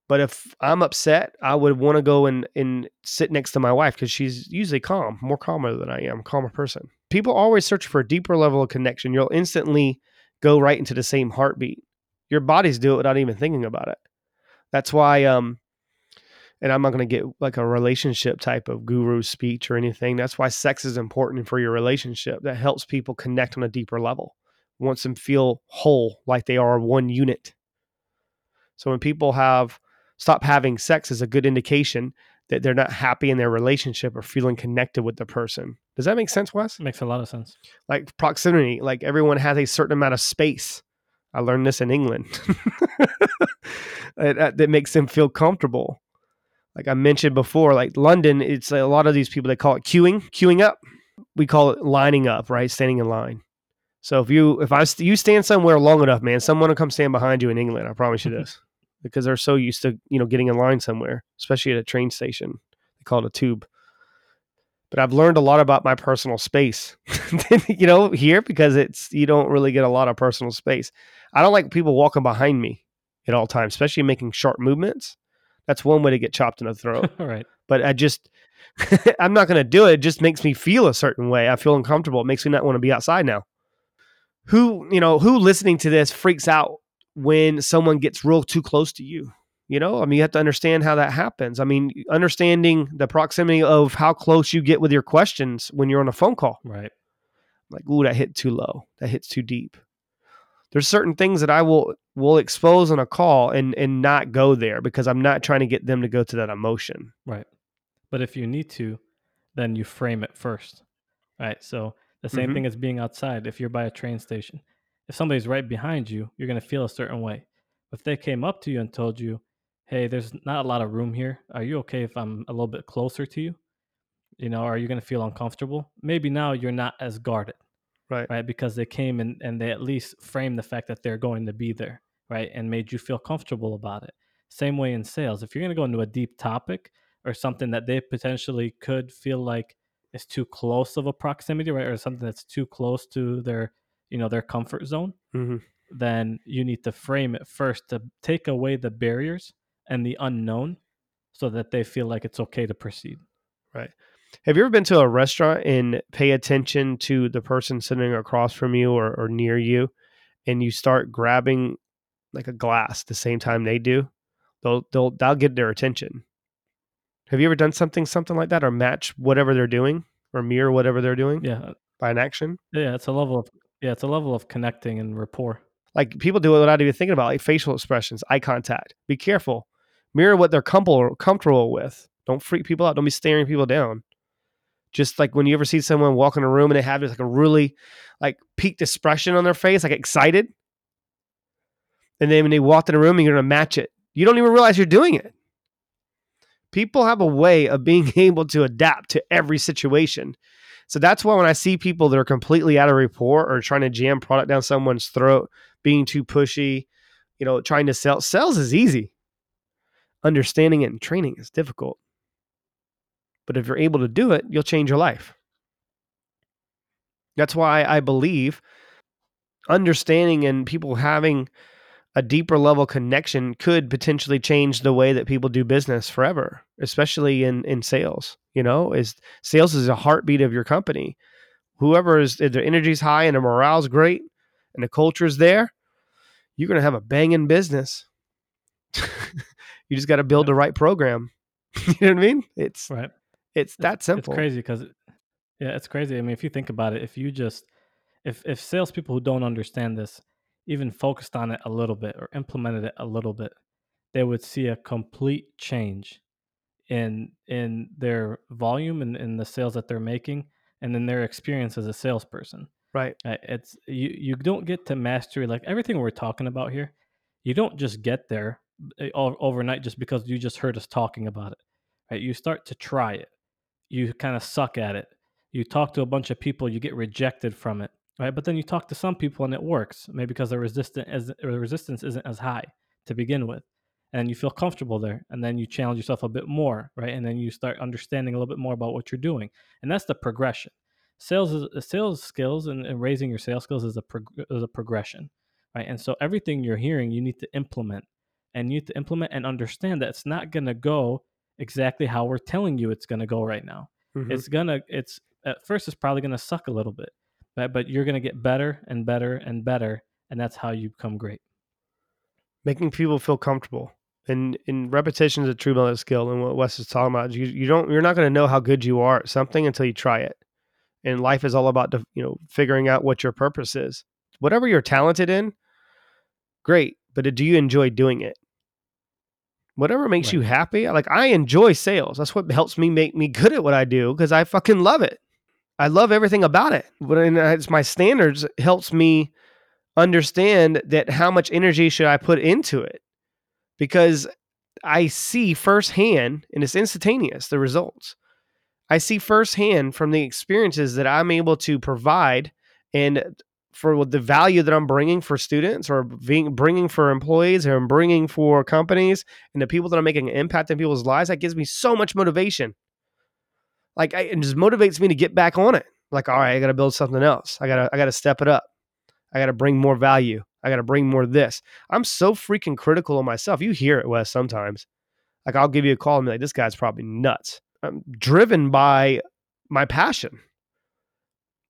But if I'm upset, I would want to go and, and sit next to my wife because she's usually calm, more calmer than I am, calmer person. People always search for a deeper level of connection. You'll instantly go right into the same heartbeat. Your bodies do it without even thinking about it. That's why um, and I'm not going to get like a relationship type of guru speech or anything. That's why sex is important for your relationship. That helps people connect on a deeper level, wants them feel whole, like they are one unit. So when people have stop having sex is a good indication that they're not happy in their relationship or feeling connected with the person. Does that make sense, Wes? Makes a lot of sense. Like proximity, like everyone has a certain amount of space. I learned this in England. that, that makes them feel comfortable like I mentioned before, like London, it's a lot of these people they call it queuing, queuing up. We call it lining up, right? Standing in line. So if you if I you stand somewhere long enough, man, someone will come stand behind you in England. I promise you this, because they're so used to you know getting in line somewhere, especially at a train station. They call it a tube. But I've learned a lot about my personal space, you know, here because it's you don't really get a lot of personal space. I don't like people walking behind me at all times, especially making sharp movements. That's one way to get chopped in the throat. All right. But I just, I'm not going to do it. It just makes me feel a certain way. I feel uncomfortable. It makes me not want to be outside now. Who, you know, who listening to this freaks out when someone gets real too close to you? You know, I mean, you have to understand how that happens. I mean, understanding the proximity of how close you get with your questions when you're on a phone call. Right. Like, ooh, that hit too low. That hits too deep there's certain things that I will will expose on a call and and not go there because I'm not trying to get them to go to that emotion. Right. But if you need to, then you frame it first. Right. So the same Mhm. thing as being outside. If you're by a train station, if somebody's right behind you, you're going to feel a certain way. If they came up to you and told you, hey, there's not a lot of room here. Are you okay if I'm a little bit closer to you? You know, are you going to feel uncomfortable? Maybe now you're not as guarded. Right. right? Because they came and, and they at least framed the fact that they're going to be there, right? And made you feel comfortable about it. Same way in sales. If you're going to go into a deep topic or something that they potentially could feel like is too close of a proximity, right? Or something that's too close to their, you know, their comfort zone, hmm then you need to frame it first to take away the barriers and the unknown so that they feel like it's okay to proceed. Have you ever been to a restaurant and pay attention to the person sitting across from you or, or near you, and you start grabbing like a glass the same time they do? They'll they'll that'll get their attention. Have you ever done something something like that or match whatever they're doing or mirror whatever they're doing Yeah. Uh by an action? Yeah. It's a level of, yeah, it's a level of connecting and rapport. Like people do it without even thinking about, it, like facial expressions, eye contact. Be careful. Mirror what they're comfortable comfortable with. Don't freak people out. Don't be staring people down. Just like when you ever see someone walk in a room and they have just like a really like peaked expression on their face, like excited, and then when they walk in the room, and you're gonna match it. You don't even realize you're doing it. People have a way of being able to adapt to every situation. So that's why when I see people that are completely out of rapport or trying to jam product down someone's throat, being too pushy, you know, trying to sell, sales is easy. Understanding it and training is difficult. But if you're able to do it, you'll change your life. That's why I believe understanding and people having a deeper level connection could potentially change the way that people do business forever, especially in in sales. You know, is sales is a heartbeat of your company. Whoever is their energy's high and their morale's great and the culture's there, you're going to have a banging business. you just got to build the right program. you know what I mean? It's Right. It's that simple. It's crazy because, yeah, it's crazy. I mean, if you think about it, if you just, if if salespeople who don't understand this even focused on it a little bit or implemented it a little bit, they would see a complete change in in their volume and in the sales that they're making, and in their experience as a salesperson. Right. Uh, It's you you don't get to mastery like everything we're talking about here. You don't just get there uh, overnight just because you just heard us talking about it. Right? You start to try it. You kind of suck at it. You talk to a bunch of people, you get rejected from it. Right? But then you talk to some people and it works, maybe because the resistant as resistance isn't as high to begin with. And you feel comfortable there, and then you challenge yourself a bit more, right? And then you start understanding a little bit more about what you're doing, and that's the progression sales is uh, sales skills and, and raising your sales skills is a prog- is a progression right and so everything you're hearing you need to implement and you need to implement and understand that it's not going to go exactly how we're telling you it's going to go right now Mhm. it's gonna it's at first it's probably going to suck a little bit but but you're going to get better and better and better and that's how you become great making people feel comfortable. And and repetition is a true mother skill. And what Wes is talking about, you you don't you're not going to know how good you are at something until you try it. And life is all about you know figuring out what your purpose is. Whatever you're talented in, great. But do you enjoy doing it? Whatever makes you happy. Like I enjoy sales. That's what helps me make me good at what I do because I fucking love it. I love everything about it. But uh, it's my standards helps me understand that how much energy should I put into it because I see firsthand and it's instantaneous the results. I see firsthand from the experiences that I'm able to provide and for the value that I'm bringing for students or being, bringing for employees or I'm bringing for companies and the people that I'm making an impact in people's lives, that gives me so much motivation. Like I, it just motivates me to get back on it. Like, all right, I got to build something else. I got to, I got to step it up. I got to bring more value. I got to bring more of this. I'm so freaking critical of myself. You hear it, Wes, sometimes. Like I'll give you a call and be like, this guy's probably nuts. I'm driven by my passion.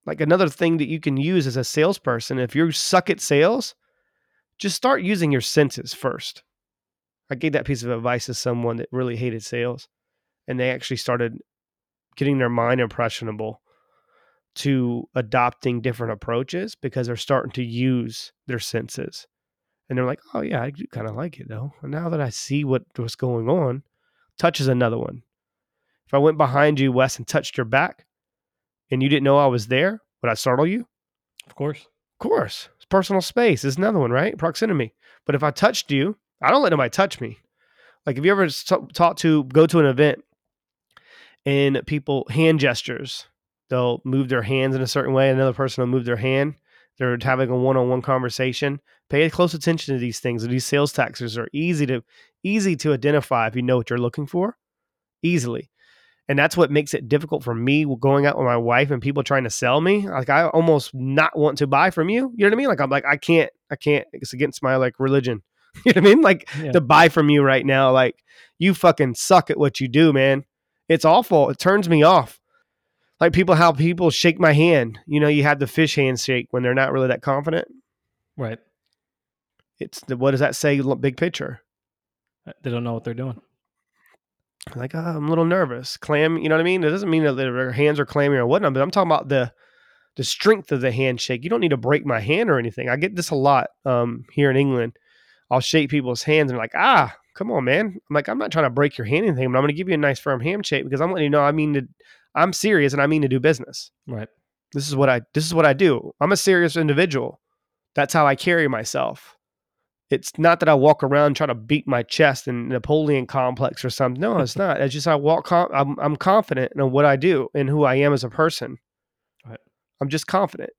Like another thing that you can use as a salesperson, if you suck at sales, just start using your senses first. I gave that piece of advice to someone that really hated sales, and they actually started getting their mind impressionable to adopting different approaches because they're starting to use their senses. And they're like, oh, yeah, I do kind of like it though. And now that I see what what's going on, touch is another one. If I went behind you, Wes, and touched your back and you didn't know I was there, would I startle you? of course Of course. It's personal space is another one, right? Proximity. But if I touched you, I don't let nobody touch me. Like if you ever s- taught to go to an event and people hand gestures, they'll move their hands in a certain way. Another person will move their hand. They're having a one-on-one conversation. Pay close attention to these things. These sales taxes are easy to easy to identify if you know what you're looking for, easily. And that's what makes it difficult for me going out with my wife and people trying to sell me. Like I almost not want to buy from you. You know what I mean? Like I'm like I can't, I can't. It's against my like religion. You know what I mean? Like yeah to buy from you right now. Like you fucking suck at what you do, man. It's awful. It turns me off. Like people, how people shake my hand. You know, you have the fish handshake when they're not really that confident. right It's the, what does that say? Big picture. Uh, they don't know what they're doing Like oh, I'm a little nervous. Clam. You know what I mean? It doesn't mean that their hands are clammy or whatnot. But I'm talking about the the strength of the handshake. You don't need to break my hand or anything. I get this a lot um, here in England. I'll shake people's hands and like, ah, come on, man. I'm like, I'm not trying to break your hand or anything, but I'm going to give you a nice firm handshake because I'm letting you know I mean to, I'm serious and I mean to do business. right This is what I this is what I do. I'm a serious individual. That's how I carry myself. It's not that I walk around trying to beat my chest in Napoleon complex or something. No, it's not. It's just I walk. Com- I'm I'm confident in what I do and who I am as a person. Right. I'm just confident.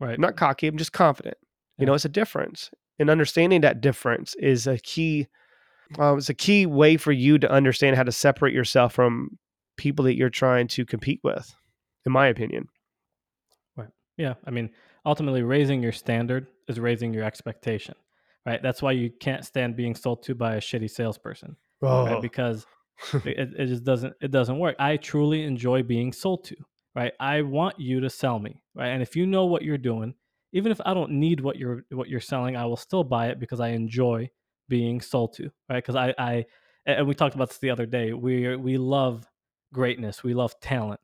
right I'm not cocky. I'm just confident. You know, it's a difference, and understanding that difference is a key. Uh, it's a key way for you to understand how to separate yourself from people that you're trying to compete with. In my opinion. Right. Yeah, I mean, ultimately, raising your standard is raising your expectation, right? That's why you can't stand being sold to by a shitty salesperson, Oh, right? Because it, it just doesn't it doesn't work. I truly enjoy being sold to, right? I want you to sell me, right? And if you know what you're doing, even if I don't need what you're what you're selling, I will still buy it because I enjoy being sold to, right? Because I I and we talked about this the other day. We we love greatness, we love talent,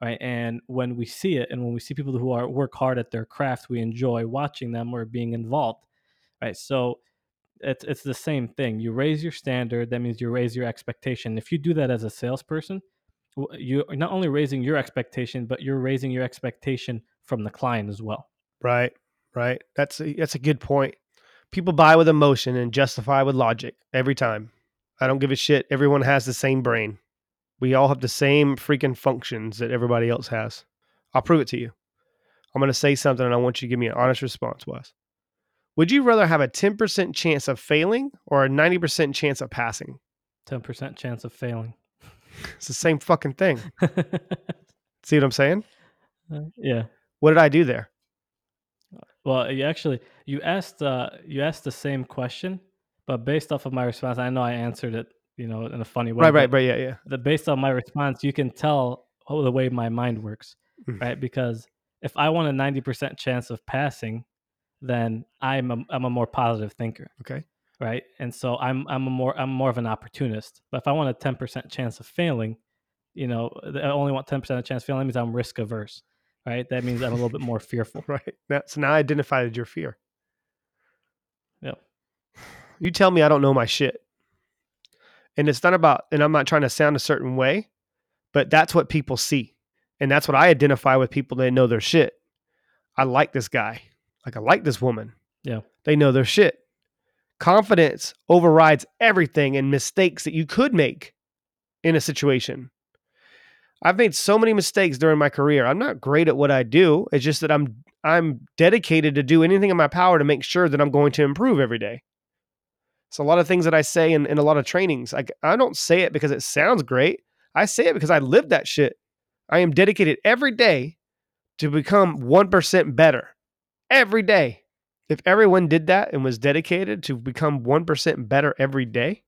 right? And when we see it, and when we see people who are work hard at their craft, we enjoy watching them or being involved, right? So it's it's the same thing. You raise your standard, that means you raise your expectation. If you do that as a salesperson, you're not only raising your expectation, but you're raising your expectation from the client as well. Right, right. That's a, that's a good point. People buy with emotion and justify with logic every time. I don't give a shit. Everyone has the same brain. We all have the same freaking functions that everybody else has. I'll prove it to you. I'm going to say something and I want you to give me an honest response, Wes. Would you rather have a 10% chance of failing or a 90% chance of passing? Ten percent chance of failing. It's the same fucking thing. See what I'm saying? yeah. What did I do there? Well, you actually you asked uh you asked the same question, but based off of my response, I know I answered it, you know, in a funny way. Right, right, right. Yeah, yeah. The based on my response, you can tell how the way my mind works, Mm. right? Because if I want a ninety percent chance of passing, then I'm a, I'm a more positive thinker, Okay. right? And so I'm I'm a more I'm more of an opportunist. But if I want a ten percent chance of failing, you know, I only want ten percent of chance of failing. That means I'm risk averse, right? That means I'm a little bit more fearful. Right. Now, so now I identified your fear. Yep. You tell me I don't know my shit. And it's not about, and I'm not trying to sound a certain way, but that's what people see. And that's what I identify with people that know their shit. I like this guy. Like I like this woman. Yeah. They know their shit. Confidence overrides everything and mistakes that you could make in a situation. I've made so many mistakes during my career. I'm not great at what I do. It's just that I'm I'm dedicated to do anything in my power to make sure that I'm going to improve every day. So a lot of things that I say in, in a lot of trainings, like I don't say it because it sounds great. I say it because I live that shit. I am dedicated every day to become 1% better. Every day. If everyone did that and was dedicated to become 1% better every day,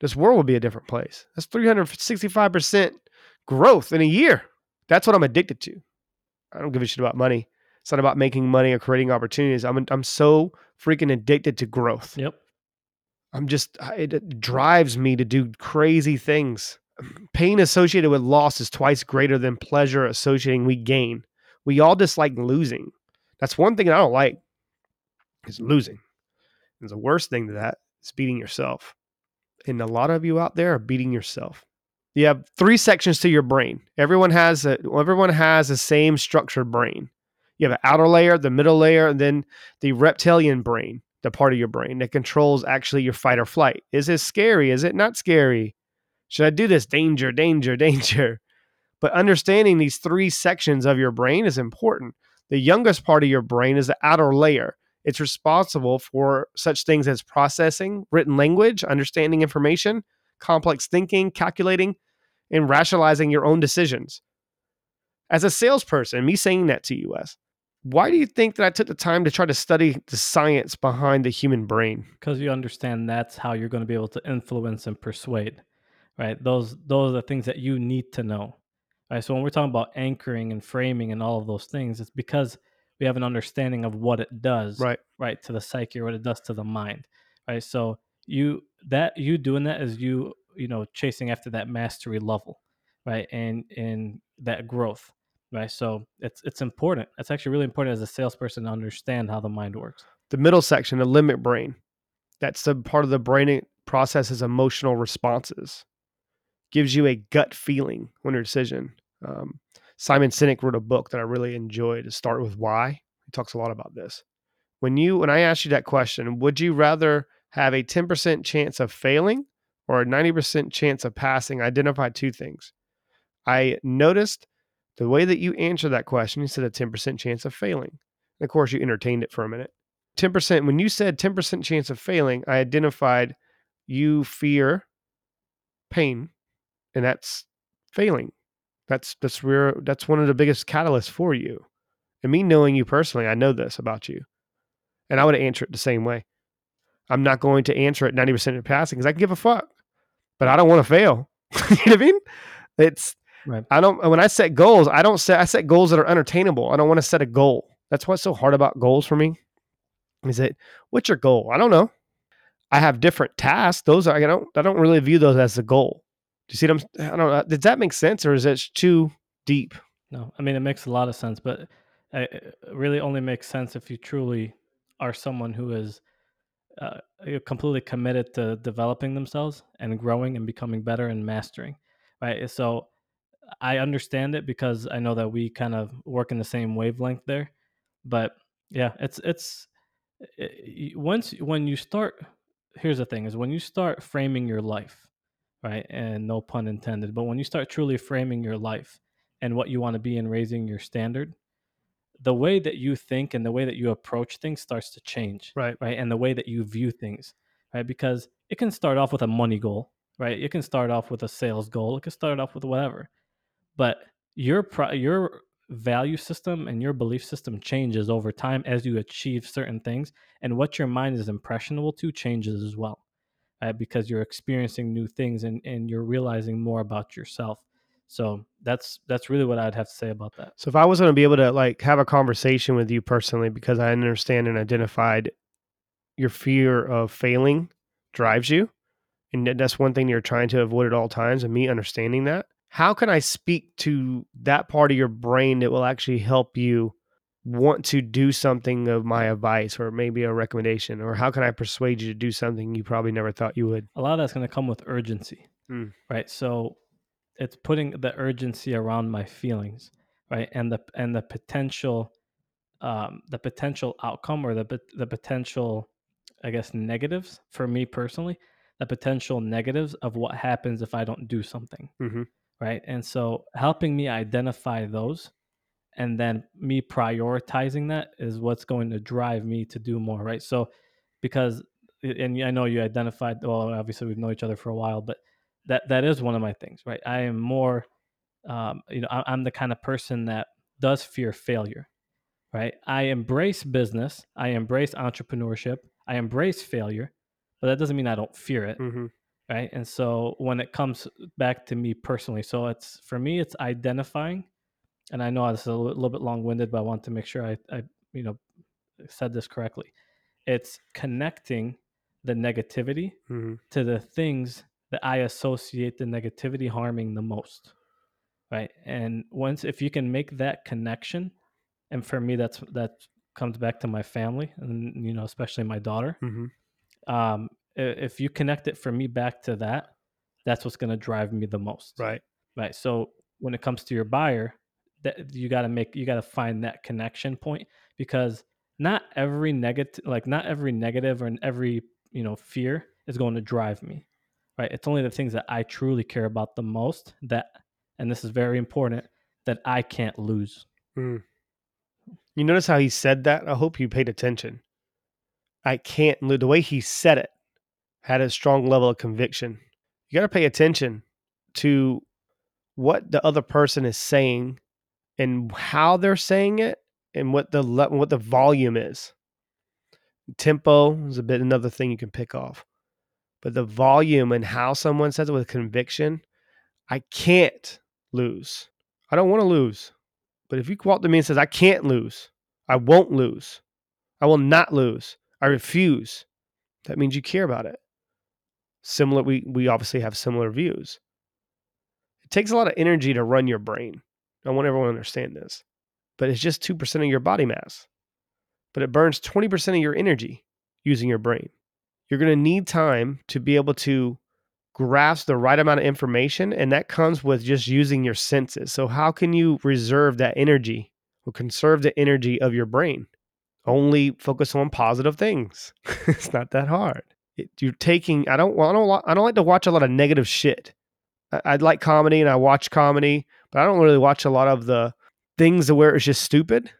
this world would be a different place. That's 365% growth in a year. That's what I'm addicted to. I don't give a shit about money. It's not about making money or creating opportunities. I'm I'm so freaking addicted to growth. Yep. I'm just it, it drives me to do crazy things. Pain associated with loss is twice greater than pleasure associating we gain. We all dislike losing. That's one thing I don't like is losing. And the worst thing to that is beating yourself. And a lot of you out there are beating yourself. You have three sections to your brain. Everyone has a everyone has the same structured brain. You have an outer layer, the middle layer, and then the reptilian brain, the part of your brain that controls actually your fight or flight. Is it scary? Is it not scary? Should I do this? Danger, danger, danger. But understanding these three sections of your brain is important. The youngest part of your brain is the outer layer. It's responsible for such things as processing, written language, understanding information, complex thinking, calculating, and rationalizing your own decisions. As a salesperson, me saying that to you, Wes, why do you think that I took the time to try to study the science behind the human brain? because you understand that's how you're going to be able to influence and persuade right those those are the things that you need to know right so when we're talking about anchoring and framing and all of those things it's because we have an understanding of what it does Right. right to the psyche or what it does to the mind right? So you that you doing that is you you know chasing after that mastery level right and and that growth right? So it's it's important. It's actually really important as a salesperson to understand how the mind works. The middle section, the limbic brain, that's the part of the brain that processes emotional responses, gives you a gut feeling when your decision. Um, Simon Sinek wrote a book that I really enjoyed. To start with why. He talks a lot about this. When you, when I asked you that question, would you rather have a 10% chance of failing or a 90% chance of passing? I identified two things. I noticed the way that you answered that question, you said a 10% chance of failing. And of course, you entertained it for a minute. 10%, when you said 10% chance of failing, I identified you fear pain, and that's failing. That's that's where that's one of the biggest catalysts for you. And me knowing you personally, I know this about you. And I would answer it the same way. I'm not going to answer it 90% of passing because I can give a fuck. But I don't want to fail. you know what I mean? It's Right. I don't when I set goals, I don't set I set goals that are unattainable. I don't want to set a goal That's what's so hard about goals for me. Is it what's your goal? I don't know. I have different tasks. Those are I don't I don't really view those as a goal. Do you see I'm? I don't know. Does that make sense, or is that too deep? No, I mean it makes a lot of sense, but uh, it really only makes sense if you truly are someone who is uh, completely committed to developing themselves and growing and becoming better and mastering, right? So I understand it because I know that we kind of work in the same wavelength there. But yeah, it's it's it, once when you start. Here's the thing: is when you start framing your life, right? And no pun intended. But when you start truly framing your life and what you want to be and raising your standard, the way that you think and the way that you approach things starts to change Right. right and the way that you view things right because it can start off with a money goal right it can start off with a sales goal it can start off with whatever but your pro- your value system and your belief system changes over time as you achieve certain things and what your mind is impressionable to changes as well right? because you're experiencing new things and, and you're realizing more about yourself so that's that's really what i'd have to say about that So if I was going to be able to like have a conversation with you personally, because I understand and identified your fear of failing drives you, and that's one thing you're trying to avoid at all times, and me understanding that. How can I speak to that part of your brain that will actually help you want to do something of my advice or maybe a recommendation? Or how can I persuade you to do something you probably never thought you would? a lot of that's going to come with urgency Mm. right so it's putting the urgency around my feelings right and the and the potential um the potential outcome or the the potential i guess negatives for me personally the potential negatives of what happens if i don't do something Mhm. right and so helping me identify those and then me prioritizing that is what's going to drive me to do more right? So because and i know you identified well obviously we've known each other for a while but that that is one of my things right? I am more um, you know I, i'm the kind of person that does fear failure right? I embrace business i embrace entrepreneurship i embrace failure but that doesn't mean i don't fear it Mhm. right? And so when it comes back to me personally so it's for me it's identifying and i know this is a little bit long-winded but i want to make sure i, I you know said this correctly it's connecting the negativity Mhm. to the things that i associate the negativity harming the most right and once if you can make that connection and for me that's that comes back to my family and you know especially my daughter Mhm. um if you connect it for me back to that that's what's going to drive me the most Right. right so when it comes to your buyer that you got to make you got to find that connection point because not every negative like not every negative or every you know fear is going to drive me right it's only the things that i truly care about the most that and this is very important that i can't lose Mm. You notice how he said that? I hope you paid attention. I can't lo- the way he said it had a strong level of conviction. You got to pay attention to what the other person is saying and how they're saying it and what the le- what the volume is. Tempo is a bit another thing you can pick off. But the volume and how someone says it with conviction, I can't lose. I don't want to lose. But if you walk to me and says I can't lose, I won't lose. I will not lose. I refuse. That means you care about it. Similar, we, we obviously have similar views. It takes a lot of energy to run your brain. I want everyone to understand this. But it's just 2% of your body mass. But it burns 20% of your energy using your brain. You're going to need time to be able to grasp the right amount of information, and that comes with just using your senses. So, how can you reserve that energy or conserve the energy of your brain? only focus on positive things. it's not that hard. It, you're taking. I don't. Well, I don't. I don't like to watch a lot of negative shit. I, I like comedy and I watch comedy, but I don't really watch a lot of the things where it's just stupid.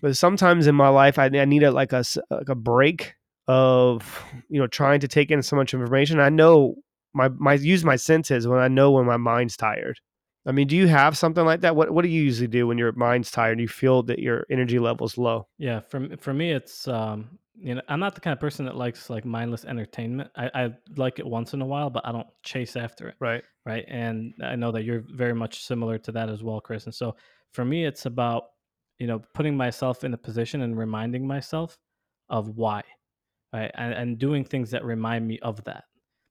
But sometimes in my life, I, I need a like a like a break of you know trying to take in so much information. I know my my use my senses when I know when my mind's tired. I mean, do you have something like that? What What do you usually do when your mind's tired? and You feel that your energy level's low. Yeah, for for me, it's um, you know, I'm not the kind of person that likes like mindless entertainment. I, I like it once in a while, but I don't chase after it, Right. right? And I know that you're very much similar to that as well, Chris. And so for me, it's about you know, putting myself in a position and reminding myself of why, right? And, and doing things that remind me of that.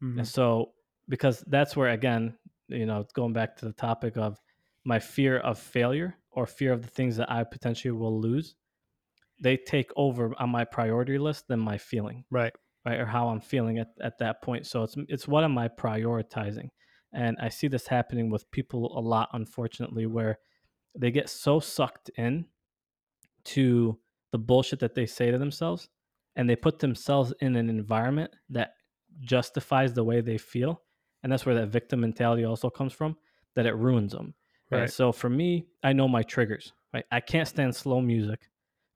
Mhm. And so, because that's where, again, you know, going back to the topic of my fear of failure or fear of the things that I potentially will lose, they take over on my priority list than my feeling, Right. right? Or how I'm feeling at, at that point. So it's it's what am I prioritizing? And I see this happening with people a lot, unfortunately, where they get so sucked in to the bullshit that they say to themselves and they put themselves in an environment that justifies the way they feel and that's where that victim mentality also comes from that it ruins them right, Right. so for me i know my triggers right i can't stand slow music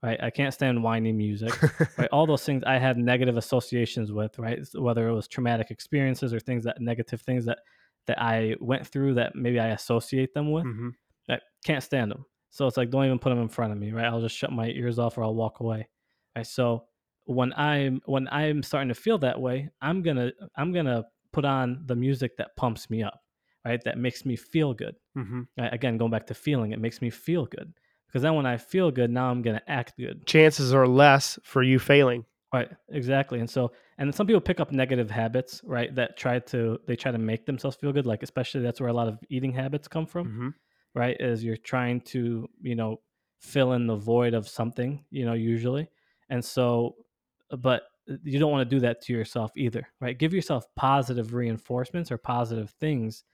right i can't stand whiny music right all those things i had negative associations with right whether it was traumatic experiences or things that negative things that that i went through that maybe i associate them with hmm I can't stand them. So it's like don't even put them in front of me, right? I'll just shut my ears off or I'll walk away. Right. So when I'm when I'm starting to feel that way, I'm gonna I'm gonna put on the music that pumps me up, right? That makes me feel good. hmm Right? Again, going back to feeling, it makes me feel good. Because then when I feel good, now I'm gonna act good. Chances are less for you failing. Right, exactly. And so and some people pick up negative habits, right? That try to they try to make themselves feel good. Like especially that's where a lot of eating habits come from hmm right? Is you're trying to, you know, fill in the void of something, you know, usually. And so, but you don't want to do that to yourself either, right? Give yourself positive reinforcements or positive things,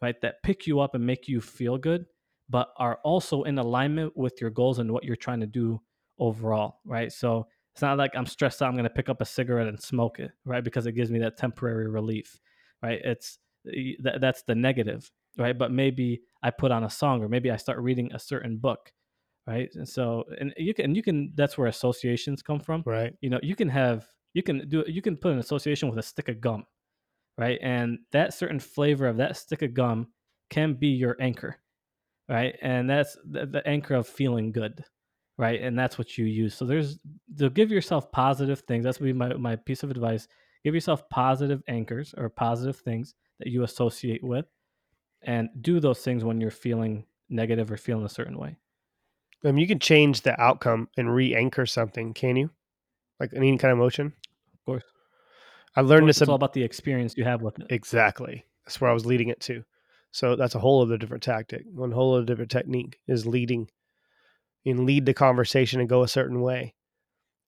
right? That pick you up and make you feel good, but are also in alignment with your goals and what you're trying to do overall, right? So it's not like I'm stressed out, I'm going to pick up a cigarette and smoke it, right? Because it gives me that temporary relief, right? It's that, that's the negative, right? But maybe I put on a song or maybe I start reading a certain book, right? And so and you can and you can that's where associations come from. Right. You know, you can have you can do you can put an association with a stick of gum, right? And that certain flavor of that stick of gum can be your anchor, right? And that's the, the anchor of feeling good, right? And that's what you use. So there's to give yourself positive things. That's be my my piece of advice. Give yourself positive anchors or positive things that you associate with and do those things when you're feeling negative or feeling a certain way. I mean, you can change the outcome and re-anchor something, can you? Like any kind of emotion. Of course. I learned It's this all ab- about the experience you have with it. exactly. That's where I was leading it to. So that's a whole other different tactic. One whole other different technique is leading and lead the conversation and go a certain way.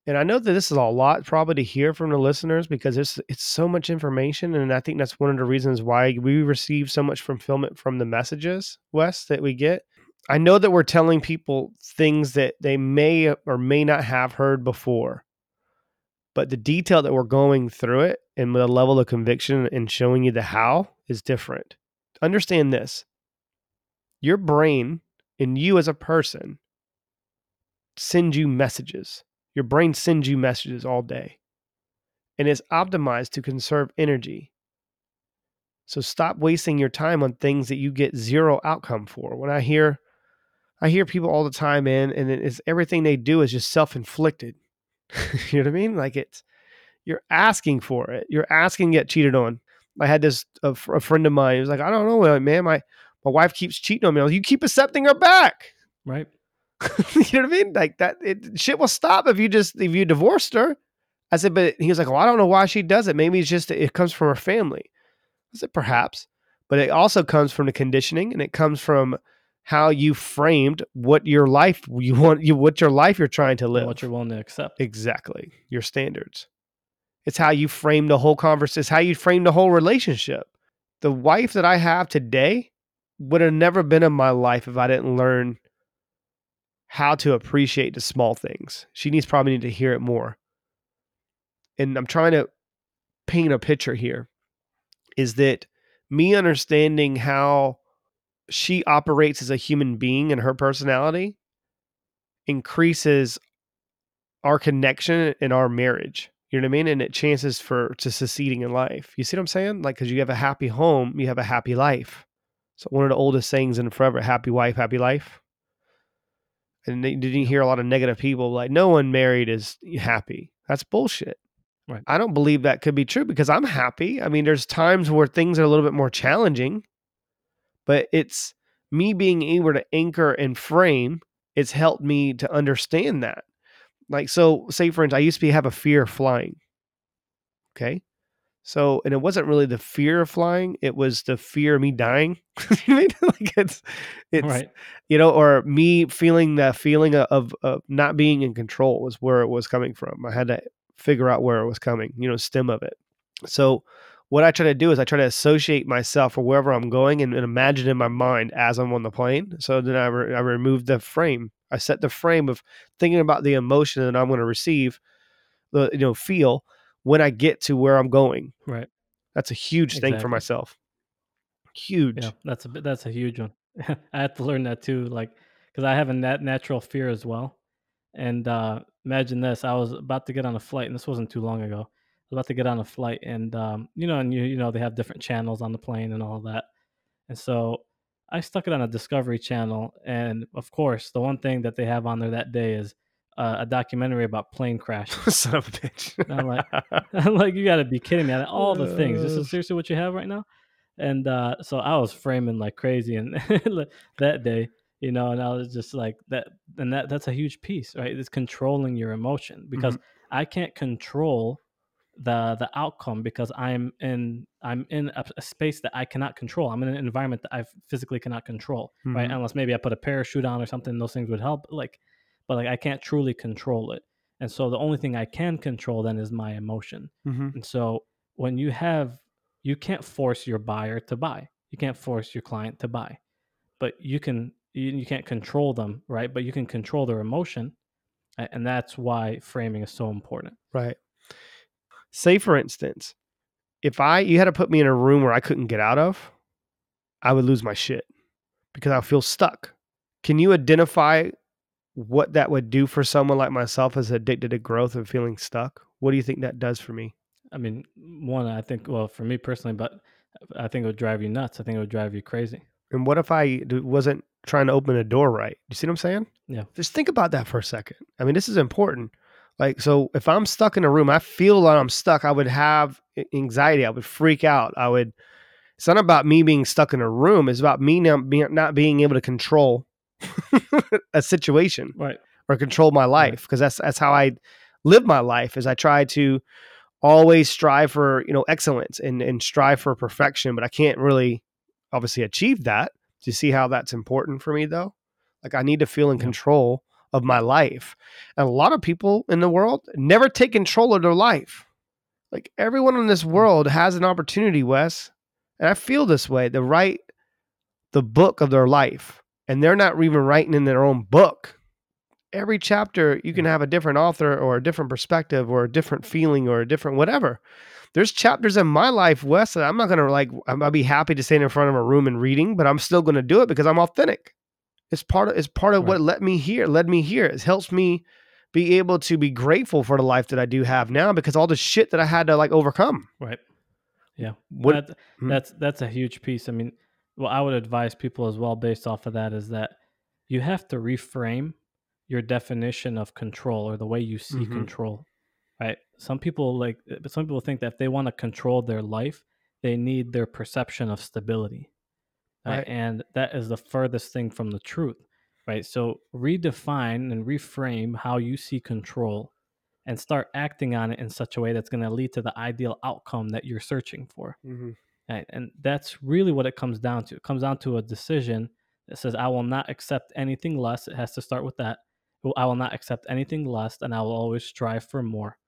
And I know that this is a lot probably to hear from the listeners because it's it's so much information, and I think that's one of the reasons why we receive so much fulfillment from the messages, Wes, that we get. I know that we're telling people things that they may or may not have heard before, but the detail that we're going through it and the level of conviction and showing you the how is different. Understand this: your brain and you as a person send you messages. Your brain sends you messages all day and it's optimized to conserve energy. So stop wasting your time on things that you get zero outcome for. When I hear I hear people all the time in and it's everything they do is just self-inflicted. you know what I mean? Like it's you're asking for it. You're asking to get cheated on. I had this a, a friend of mine. He was like, I don't know, uh, man. My my wife keeps cheating on me. I was like, you keep accepting her back. Right? you know what I mean? Like that it, shit will stop if you just if you divorced her. I said, but he was like, well, I don't know why she does it. Maybe it's just it comes from her family. I said, perhaps, but it also comes from the conditioning and it comes from how you framed what your life you want you what your life you're trying to And live. What you're willing to accept. exactly your standards. It's how you frame the whole conversation. It's how you frame the whole relationship. The wife that I have today would have never been in my life if I didn't learn how to appreciate the small things. She needs probably need to hear it more. And I'm trying to paint a picture here is that me understanding how she operates as a human being and her personality increases our connection in our marriage. You know what I mean? And it chances for to succeeding in life. You see what I'm saying? Like, because you have a happy home, you have a happy life. So one of the oldest sayings in forever: "Happy wife, happy life." And they didn't hear a lot of negative people like, "No one married is happy." That's bullshit. Right. I don't believe that could be true because I'm happy. I mean, there's times where things are a little bit more challenging, but it's me being able to anchor and frame it's helped me to understand that. Like, so say for instance, I used to be, have a fear of flying. Okay. So, and it wasn't really the fear of flying; it was the fear of me dying. like it's, it's, right. you know, or me feeling that feeling of, of, not being in control was where it was coming from. I had to figure out where it was coming, you know, stem of it. So, what I try to do is I try to associate myself or wherever I'm going and, and imagine in my mind as I'm on the plane. So then I, re- I remove the frame. I set the frame of thinking about the emotion that I'm going to receive, the you know feel when I get to where I'm going. Right. That's a huge thing for myself. Huge. Yeah, that's a that's a huge one. I had to learn that too, like because I have a nat- natural fear as well. And uh, imagine this: I was about to get on a flight, and this wasn't too long ago. I was about to get on a flight, and um, you know, and you you know they have different channels on the plane and all that. And so I stuck it on a Discovery Channel, and of course, the one thing that they have on there that day is uh, a documentary about plane crashes. Son of a bitch. I'm like, I'm like, you got to be kidding me! All the things, this is seriously what you have right now. And uh, so I was framing like crazy, and that day, you know, and I was just like that, and that that's a huge piece, right? It's controlling your emotion because I can't control the the outcome because I'm in I'm in a, a space that I cannot control. I'm in an environment that I physically cannot control, right? Mhm. Unless maybe I put a parachute on or something, those things would help. Like, but like I can't truly control it, and so the only thing I can control then is my emotion. Mhm. And so when you have, you can't force your buyer to buy. You can't force your client to buy, but you can. You, you can't control them, right? But you can control their emotion, and that's why framing is so important. Right. Say for instance, if I you had to put me in a room where I couldn't get out of, I would lose my shit because I feel stuck. Can you identify what that would do for someone like myself as addicted to growth and feeling stuck? What do you think that does for me? I mean, one, I think, well, for me personally, but I think it would drive you nuts. I think it would drive you crazy. And what if I wasn't trying to open a door right? You see what I'm saying? Yeah. Just think about that for a second. I mean, this is important. Like, so if I'm stuck in a room, I feel that I'm stuck. I would have anxiety. I would freak out. I would. It's not about me being stuck in a room. It's about me not being not being able to control a situation Right. or control my life because that's that's how I live my life. Is I try to always strive for you know excellence and and strive for perfection, but I can't really obviously achieve that. Do you see how that's important for me though? Like I need to feel in Yeah. control of my life, and a lot of people in the world never take control of their life. Like everyone in this mm. world has an opportunity, Wes, and I feel this way to write the book of their life, and they're not even writing in their own book every chapter you can mm. have a different author or a different perspective or a different feeling or a different whatever. There's chapters in my life, Wes, that I'm not gonna like. I'm- I'll be happy to stand in front of a room and reading, but I'm still gonna do it because I'm authentic. It's part of it's part of what Right. let me here, led me here. It helps me be able to be grateful for the life that I do have now because all the shit that I had to like overcome. Right. Yeah. What That, Hmm. that's that's a huge piece. I mean, well, I would advise people as well, based off of that, is that you have to reframe your definition of control or the way you see Mhm. control. Right. Some people like, some people think that if they want to control their life, they need their perception of stability. Right? Right. And that is the furthest thing from the truth. Right. So redefine and reframe how you see control and start acting on it in such a way that's going to lead to the ideal outcome that you're searching for. Mhm. Right? And that's really what it comes down to. It comes down to a decision that says, I will not accept anything less. It has to start with that. I will not accept anything less, and I will always strive for more,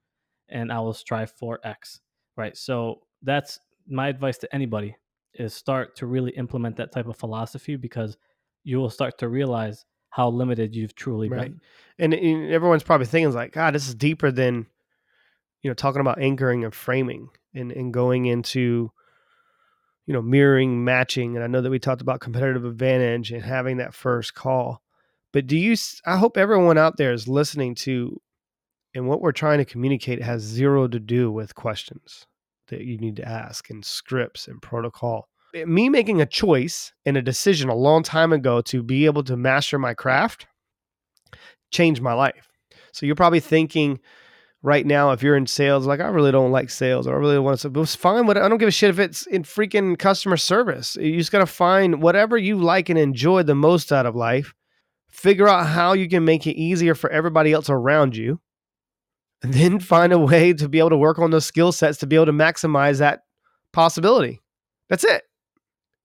and I will strive for X. Right. So that's my advice to anybody is start to really implement that type of philosophy because you will start to realize how limited you've truly Right. been. And, and everyone's probably thinking like, God, this is deeper than, you know, talking about anchoring and framing and, and going into, you know, mirroring, matching. And I know that we talked about competitive advantage and having that first call. But do you, I hope everyone out there is listening to, and what we're trying to communicate has zero to do with questions that you need to ask and scripts and protocol. Eh, Me making a choice and a decision a long time ago to be able to master my craft changed my life. So you're probably thinking right now, if you're in sales, like I really don't like sales, or I really want to. But it's fine. What I don't give a shit if it's in freaking customer service. You just gotta find whatever you like and enjoy the most out of life. figure out how you can make it easier for everybody else around you, then find a way to be able to work on those skill sets to be able to maximize that possibility. That's it.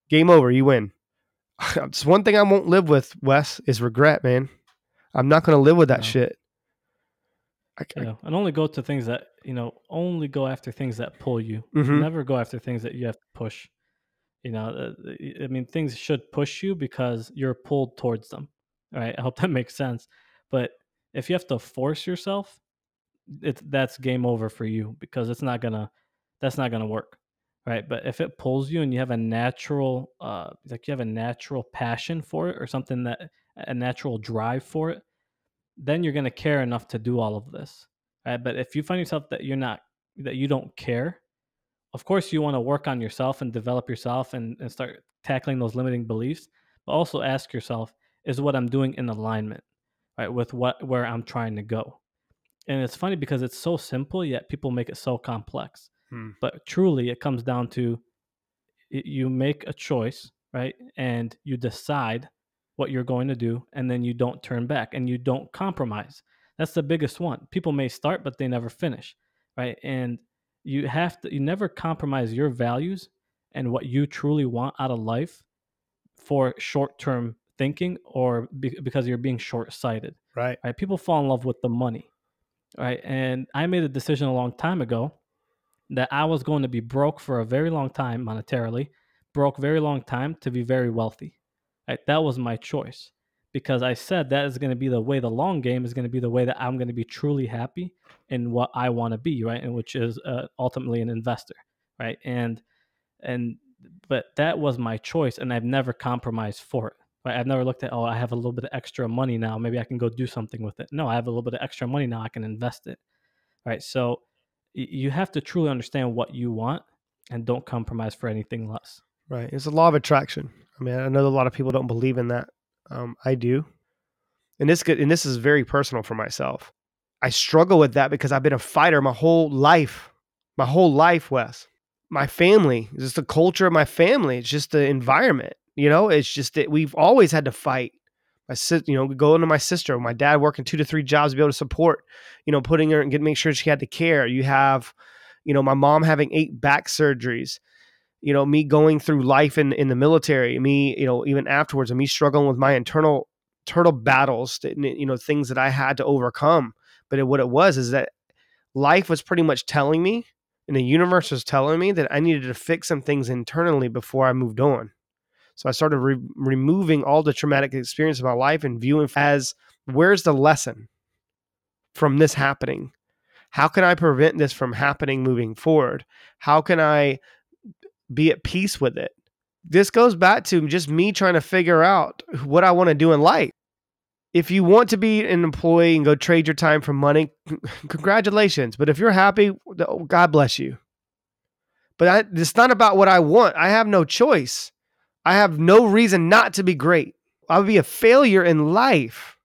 Game over. You win. It's one thing I won't live with, Wes, is regret, man. I'm not going to live with that No. shit. I, You know, and only go to things that you know. Only go after things that pull you. Mhm. Never go after things that you have to push. You know, uh, I mean, things should push you because you're pulled towards them. Right? I hope that makes sense. But if you have to force yourself, it's that's game over for you because it's not gonna. That's not gonna work. Right? But if it pulls you and you have a natural, uh, like you have a natural passion for it or something that a natural drive for it, then you're to care enough to do all of this right but if you find yourself that you're not that you don't care of course you want to work on yourself and develop yourself and, and start tackling those limiting beliefs but also ask yourself is what i'm doing in alignment right with what where i'm trying to go and it's funny because it's so simple yet people make it so complex. Hmm. but truly it comes down to y- you make a choice right? And you decide what you're going to do and then you don't turn back and you don't compromise. That's the biggest one. People may start but they never finish right? And you have to you never compromise your values and what you truly want out of life for short-term thinking or be, because you're being short-sighted right. right? People fall in love with the money right? And i made a decision a long time ago that i was going to be broke for a very long time monetarily broke very long time to be very wealthy right? That was my choice because i said that is going to be the way the long game is going to be the way that i'm going to be truly happy in what i want to be right? And which is uh, ultimately an investor right? And and but that was my choice and i've never compromised for it right i've never looked at oh i have a little bit of extra money now maybe i can go do something with it no i have a little bit of extra money now i can invest it right so you have to truly understand what you want and don't compromise for anything less Right. It's a law of attraction. I mean, I know a lot of people don't believe in that. Um, I do. And this and this is very personal for myself. I struggle with that because I've been a fighter my whole life. My whole life, Wes. My family, it's just the culture of my family. It's just the environment. You know, it's just that we've always had to fight. My sis, you know, going to my sister, my dad working two to three jobs to be able to support, you know, putting her and get make sure she had the care. You have, you know, my mom having eight back surgeries you know me going through life in in the military me you know even afterwards and me struggling with my internal internal battles that, you know things that i had to overcome but it, what it was is that life was pretty much telling me and the universe was telling me that i needed to fix some things internally before i moved on so i started re- removing all the traumatic experience of my life and viewing as where's the lesson from this happening how can i prevent this from happening moving forward how can i be at peace with it. This goes back to just me trying to figure out what I want to do in life. If you want to be an employee and go trade your time for money, congratulations. But if you're happy, oh, God bless you. But I, it's not about what I want. I have no choice. I have no reason not to be great. I would be a failure in life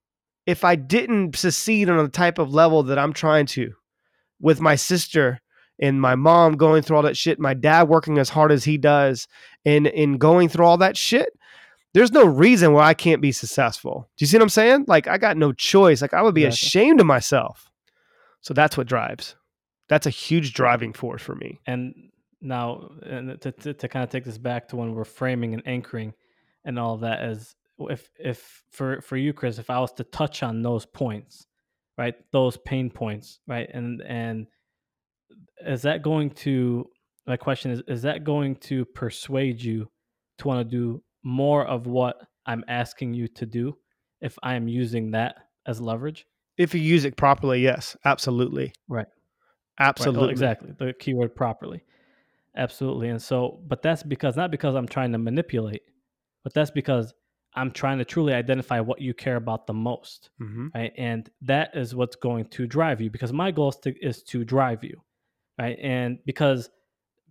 if I didn't succeed on the type of level that I'm trying to with my sister and my mom going through all that shit, my dad working as hard as he does, and and going through all that shit, there's no reason why I can't be successful. Do you see what I'm saying? Like I got no choice. Like I would be ashamed of myself. So that's what drives. That's a huge driving force for me. and now and to, to, to kind of take this back to when we're framing and anchoring and all of that is if if for for you chris if i was to touch on those points right those pain points right and and is that going to my question is is that going to persuade you to want to do more of what i'm asking you to do if i am using that as leverage If you use it properly, yes, absolutely. Right. Right, oh, Absolutely. exactly. The keyword properly. Absolutely. And so, but that's because not because I'm trying to manipulate, but that's because I'm trying to truly identify what you care about the most. hmm Right. And that is what's going to drive you because my goal is to, is to drive you. Right. And because,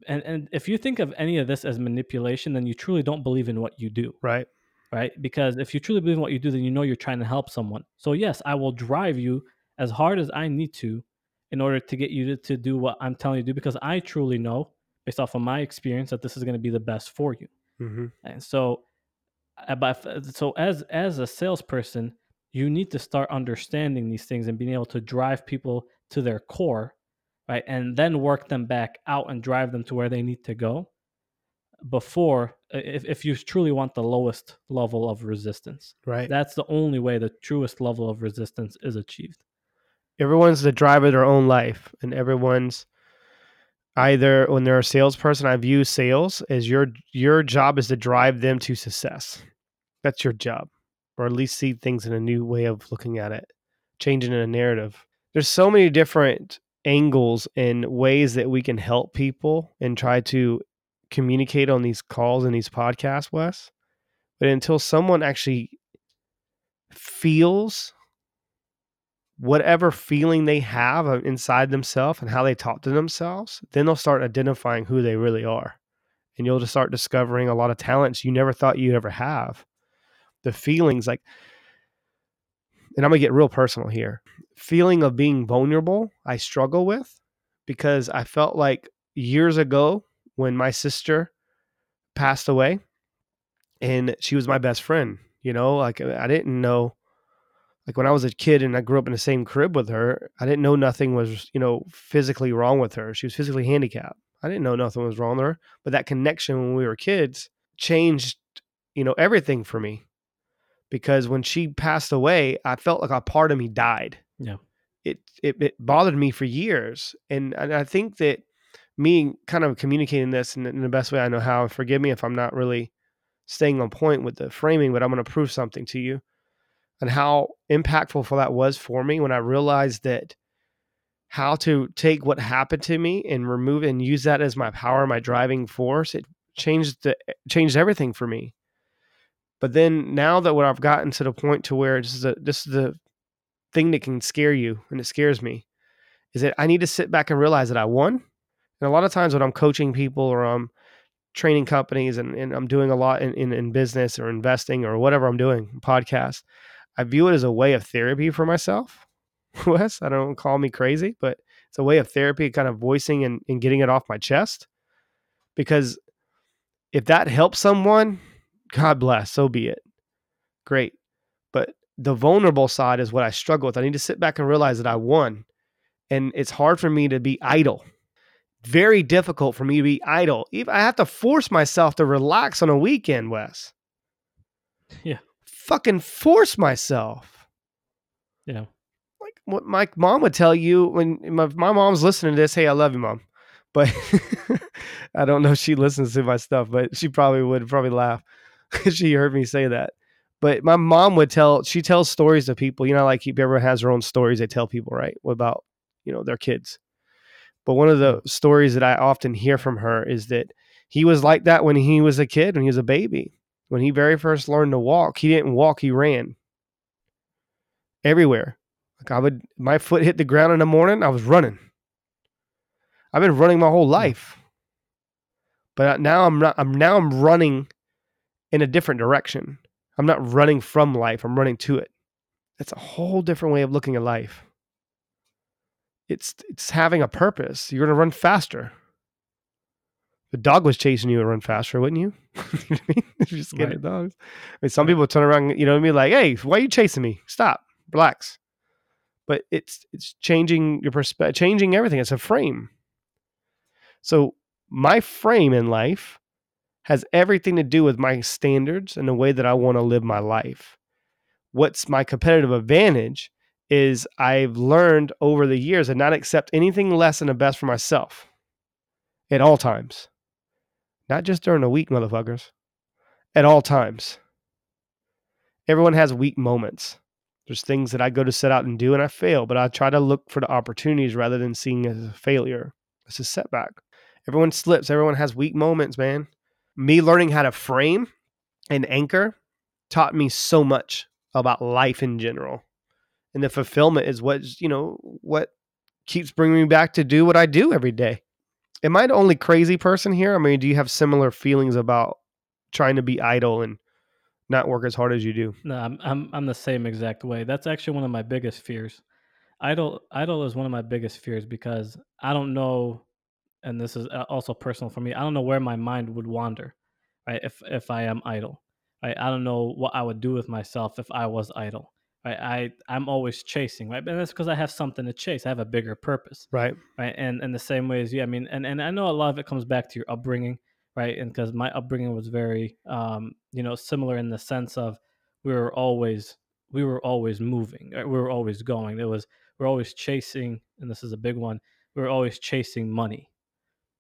and, and if you think of any of this as manipulation, then you truly don't believe in what you do Right. right? Because if you truly believe in what you do, then you know you're trying to help someone. So yes, I will drive you as hard as I need to in order to get you to, to do what I'm telling you to do because I truly know based off of my experience that this is going to be the best for you. hmm And so uh, so as as a salesperson, you need to start understanding these things and being able to drive people to their core, right? And then work them back out and drive them to where they need to go before if, if you truly want the lowest level of resistance. Right. That's the only way the truest level of resistance is achieved. everyone's the driver of their own life and everyone's either when they're a salesperson i view sales as your your job is to drive them to success. That's your job or at least see things in a new way of looking at it changing in a narrative. There's so many different angles and ways that we can help people and try to communicate on these calls and these podcasts wes. But until someone actually feels whatever feeling they have uh, inside themselves and how they talk to themselves, then they'll start identifying who they really are. And you'll just start discovering a lot of talents you never thought you'd ever have. The feelings like, and I'm going to get real personal here feeling of being vulnerable, I struggle with because I felt like years ago when my sister passed away and she was my best friend, you know, like I didn't know like when I was a kid and I grew up in the same crib with her, I didn't know nothing was, you know, physically wrong with her. She was physically handicapped. I didn't know nothing was wrong with her, but that connection when we were kids changed, you know, everything for me. Because when she passed away, I felt like a part of me died. Yeah. It it, it bothered me for years, and, and I think that me kind of communicating this in, in the best way I know how. Forgive me if I'm not really staying on point with the framing, but I'm going to prove something to you and how impactful for that was for me when I realized that how to take what happened to me and remove and use that as my power, my driving force. It changed the changed everything for me. But then now that what I've gotten to the point to where this is a, this is the thing that can scare you and it scares me is that I need to sit back and realize that I won. And a lot of times when I'm coaching people or I'm training companies and, and I'm doing a lot in, in, in business or investing or whatever I'm doing, podcast, I view it as a way of therapy for myself. Wes, I don't call me crazy, but it's a way of therapy, kind of voicing and, and getting it off my chest. Because if that helps someone, God bless, so be it. Great. But the vulnerable side is what I struggle with. I need to sit back and realize that I won. And it's hard for me to be idle. Very difficult for me to be idle. I have to force myself to relax on a weekend, Wes. Yeah. Fucking force myself. Yeah. Like what my mom would tell you when my, my mom's listening to this, hey, I love you, mom. But I don't know if she listens to my stuff, but she probably would probably laugh. she heard me say that. But my mom would tell, she tells stories to people, you know, like everyone has their own stories they tell people, right? About, you know, their kids. But one of the stories that I often hear from her is that he was like that when he was a kid, when he was a baby. When he very first learned to walk, he didn't walk, he ran everywhere. Like I would, my foot hit the ground in the morning, I was running. I've been running my whole hmm. life, but now I'm not. I'm now I'm running in a different direction. I'm not running from life. I'm running to it. That's a whole different way of looking at life. It's it's having a purpose. You're gonna run faster. A dog was chasing you, would run faster, wouldn't you? you know what I mean? You're scared Right. of dogs. I mean, some people turn around, you know what I mean? Like, hey, why are you chasing me? Stop, relax. But it's it's changing your perspective, changing everything. It's a frame. So my frame in life has everything to do with my standards and the way that I want to live my life. What's my competitive advantage is I've learned over the years to not accept anything less than the best for myself at all times. Not just during the week, motherfuckers. At all times. Everyone has weak moments. There's things that I go to set out and do and I fail, but I try to look for the opportunities rather than seeing it as a failure. It's a setback. Everyone slips. Everyone has weak moments, man. Me learning how to frame and anchor taught me so much about life in general. And the fulfillment is what, you know, what keeps bringing me back to do what I do every day. Am I the only crazy person here? I mean, do you have similar feelings about trying to be idle and not work as hard as you do? No, I'm I'm I'm the same exact way. That's actually one of my biggest fears. Idle idle is one of my biggest fears because I don't know, and this is uh, also personal for me. I don't know where my mind would wander, right? If if I am idle, right? I don't know what I would do with myself if I was idle, right? I I'm always chasing, right? And that's because I have something to chase. I have a bigger purpose, Right. right? And and the same way as you, I mean, and and I know a lot of it comes back to your upbringing, right? And because my upbringing was very, um, you know, similar in the sense of we were always we were always moving, right? we were always going. There was we're always chasing, and this is a big one. We were always chasing money,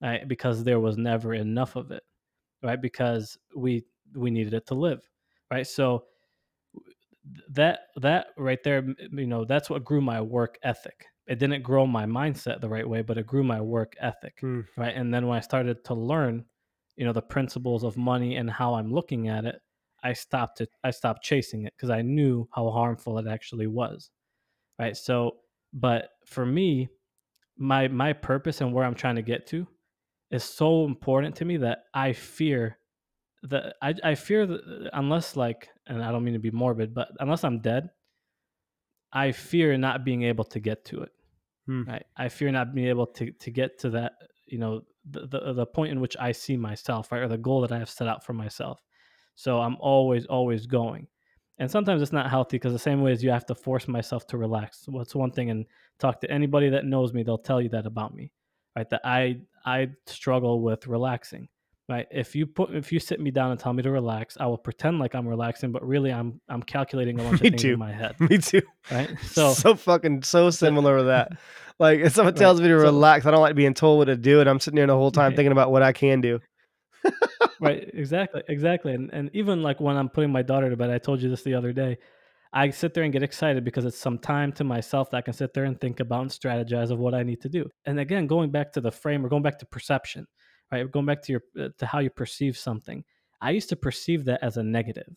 right? Because there was never enough of it, right? Because we we needed it to live, right? So that that right there you know that's what grew my work ethic. It didn't grow my mindset the right way but it grew my work ethic Mm. right? And then when i started to learn you know the principles of money and how i'm looking at it i stopped it i stopped chasing it because i knew how harmful it actually was right? So but for me my my purpose and where i'm trying to get to is so important to me that i fear that I, I fear that unless like and i don't mean to be morbid but unless i'm dead i fear not being able to get to it. Hmm. right i fear not being able to to get to that you know the, the the point in which i see myself right or the goal that i have set out for myself. So i'm always always going. And sometimes it's not healthy because the same way as you have to force myself to relax. What's one thing and talk to anybody that knows me they'll tell you that about me right that i i struggle with relaxing right if you put if you sit me down and tell me to relax i will pretend like i'm relaxing but really i'm i'm calculating a bunch Me of things too. in my head Me too. right So so fucking so similar to that. Like if someone Right. tells me to So- relax, I don't like being told what to do, and I'm sitting there the whole time Right. thinking about what I can do. right exactly exactly and and even like when i'm putting my daughter to bed i told you this the other day i sit there and get excited because it's some time to myself that i can sit there and think about and strategize of what i need to do and again going back to the frame or going back to perception right going back to your uh, to how you perceive something i used to perceive that as a negative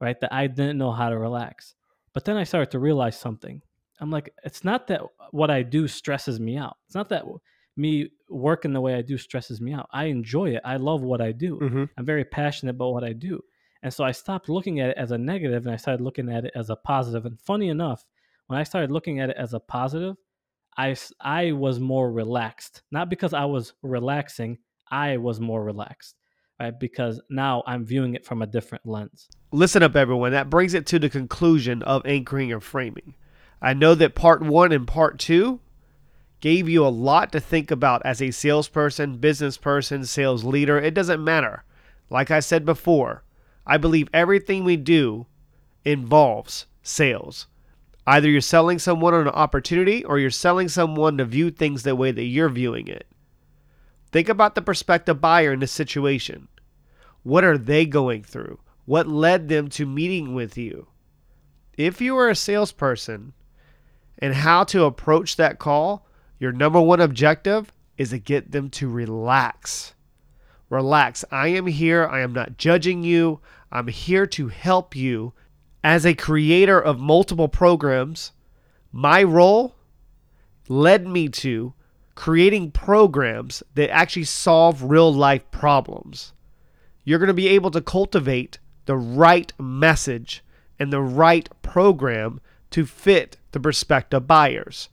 right that i didn't know how to relax. But then i started to realize something. I'm like it's not that what i do stresses me out. It's not that me working the way i do stresses me out. I enjoy it. I love what i do. Hmm I'm very passionate about what I do. And so I stopped looking at it as a negative and I started looking at it as a positive. And funny enough, when I started looking at it as a positive, I, I was more relaxed. Not because I was relaxing, I was more relaxed, right? Because now I'm viewing it from a different lens. Listen up, everyone. That brings it to the conclusion of anchoring and framing. I know that part one and part two gave you a lot to think about as a salesperson, business person, sales leader. It doesn't matter. Like I said before, I believe everything we do involves sales. Either you're selling someone an opportunity or you're selling someone to view things the way that you're viewing it. Think about the prospective buyer in this situation. What are they going through? What led them to meeting with you? If you are a salesperson and how to approach that call, your number one objective is to get them to relax. Relax. I am here. I am not judging you. I'm here to help you. As a creator of multiple programs, my role led me to creating programs that actually solve real life problems you're going to be able to cultivate the right message and the right program to fit the prospective buyers,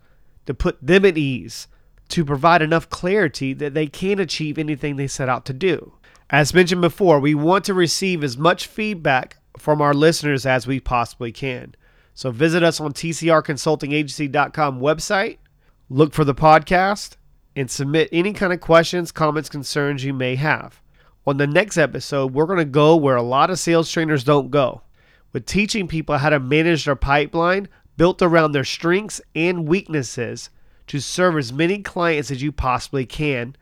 to put them at ease, to provide enough clarity that they can achieve anything they set out to do. As mentioned before, we want to receive as much feedback from our listeners as we possibly can. So visit us on tcrconsultingagency.com website, look for the podcast, and submit any kind of questions, comments, concerns you may have. On the next episode, we're going to go where a lot of sales trainers don't go with teaching people how to manage their pipeline built around their strengths and weaknesses to serve as many clients as you possibly can.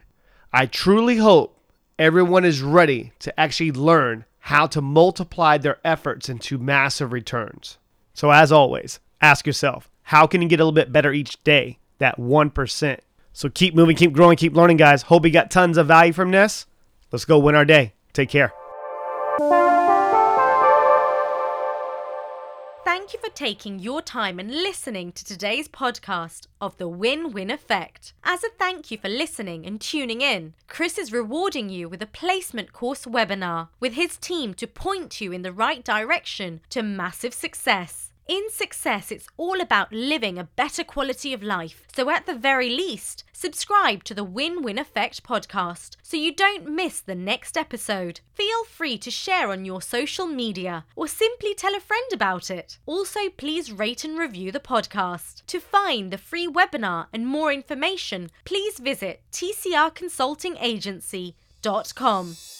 I truly hope everyone is ready to actually learn how to multiply their efforts into massive returns. So, as always, ask yourself how can you get a little bit better each day? That 1%. So, keep moving, keep growing, keep learning, guys. Hope you got tons of value from this. Let's go win our day. Take care. Thank you for taking your time and listening to today's podcast of the Win Win Effect. As a thank you for listening and tuning in, Chris is rewarding you with a placement course webinar with his team to point you in the right direction to massive success. In success, it's all about living a better quality of life. So, at the very least, subscribe to the Win Win Effect podcast so you don't miss the next episode. Feel free to share on your social media or simply tell a friend about it. Also, please rate and review the podcast. To find the free webinar and more information, please visit tcrconsultingagency.com.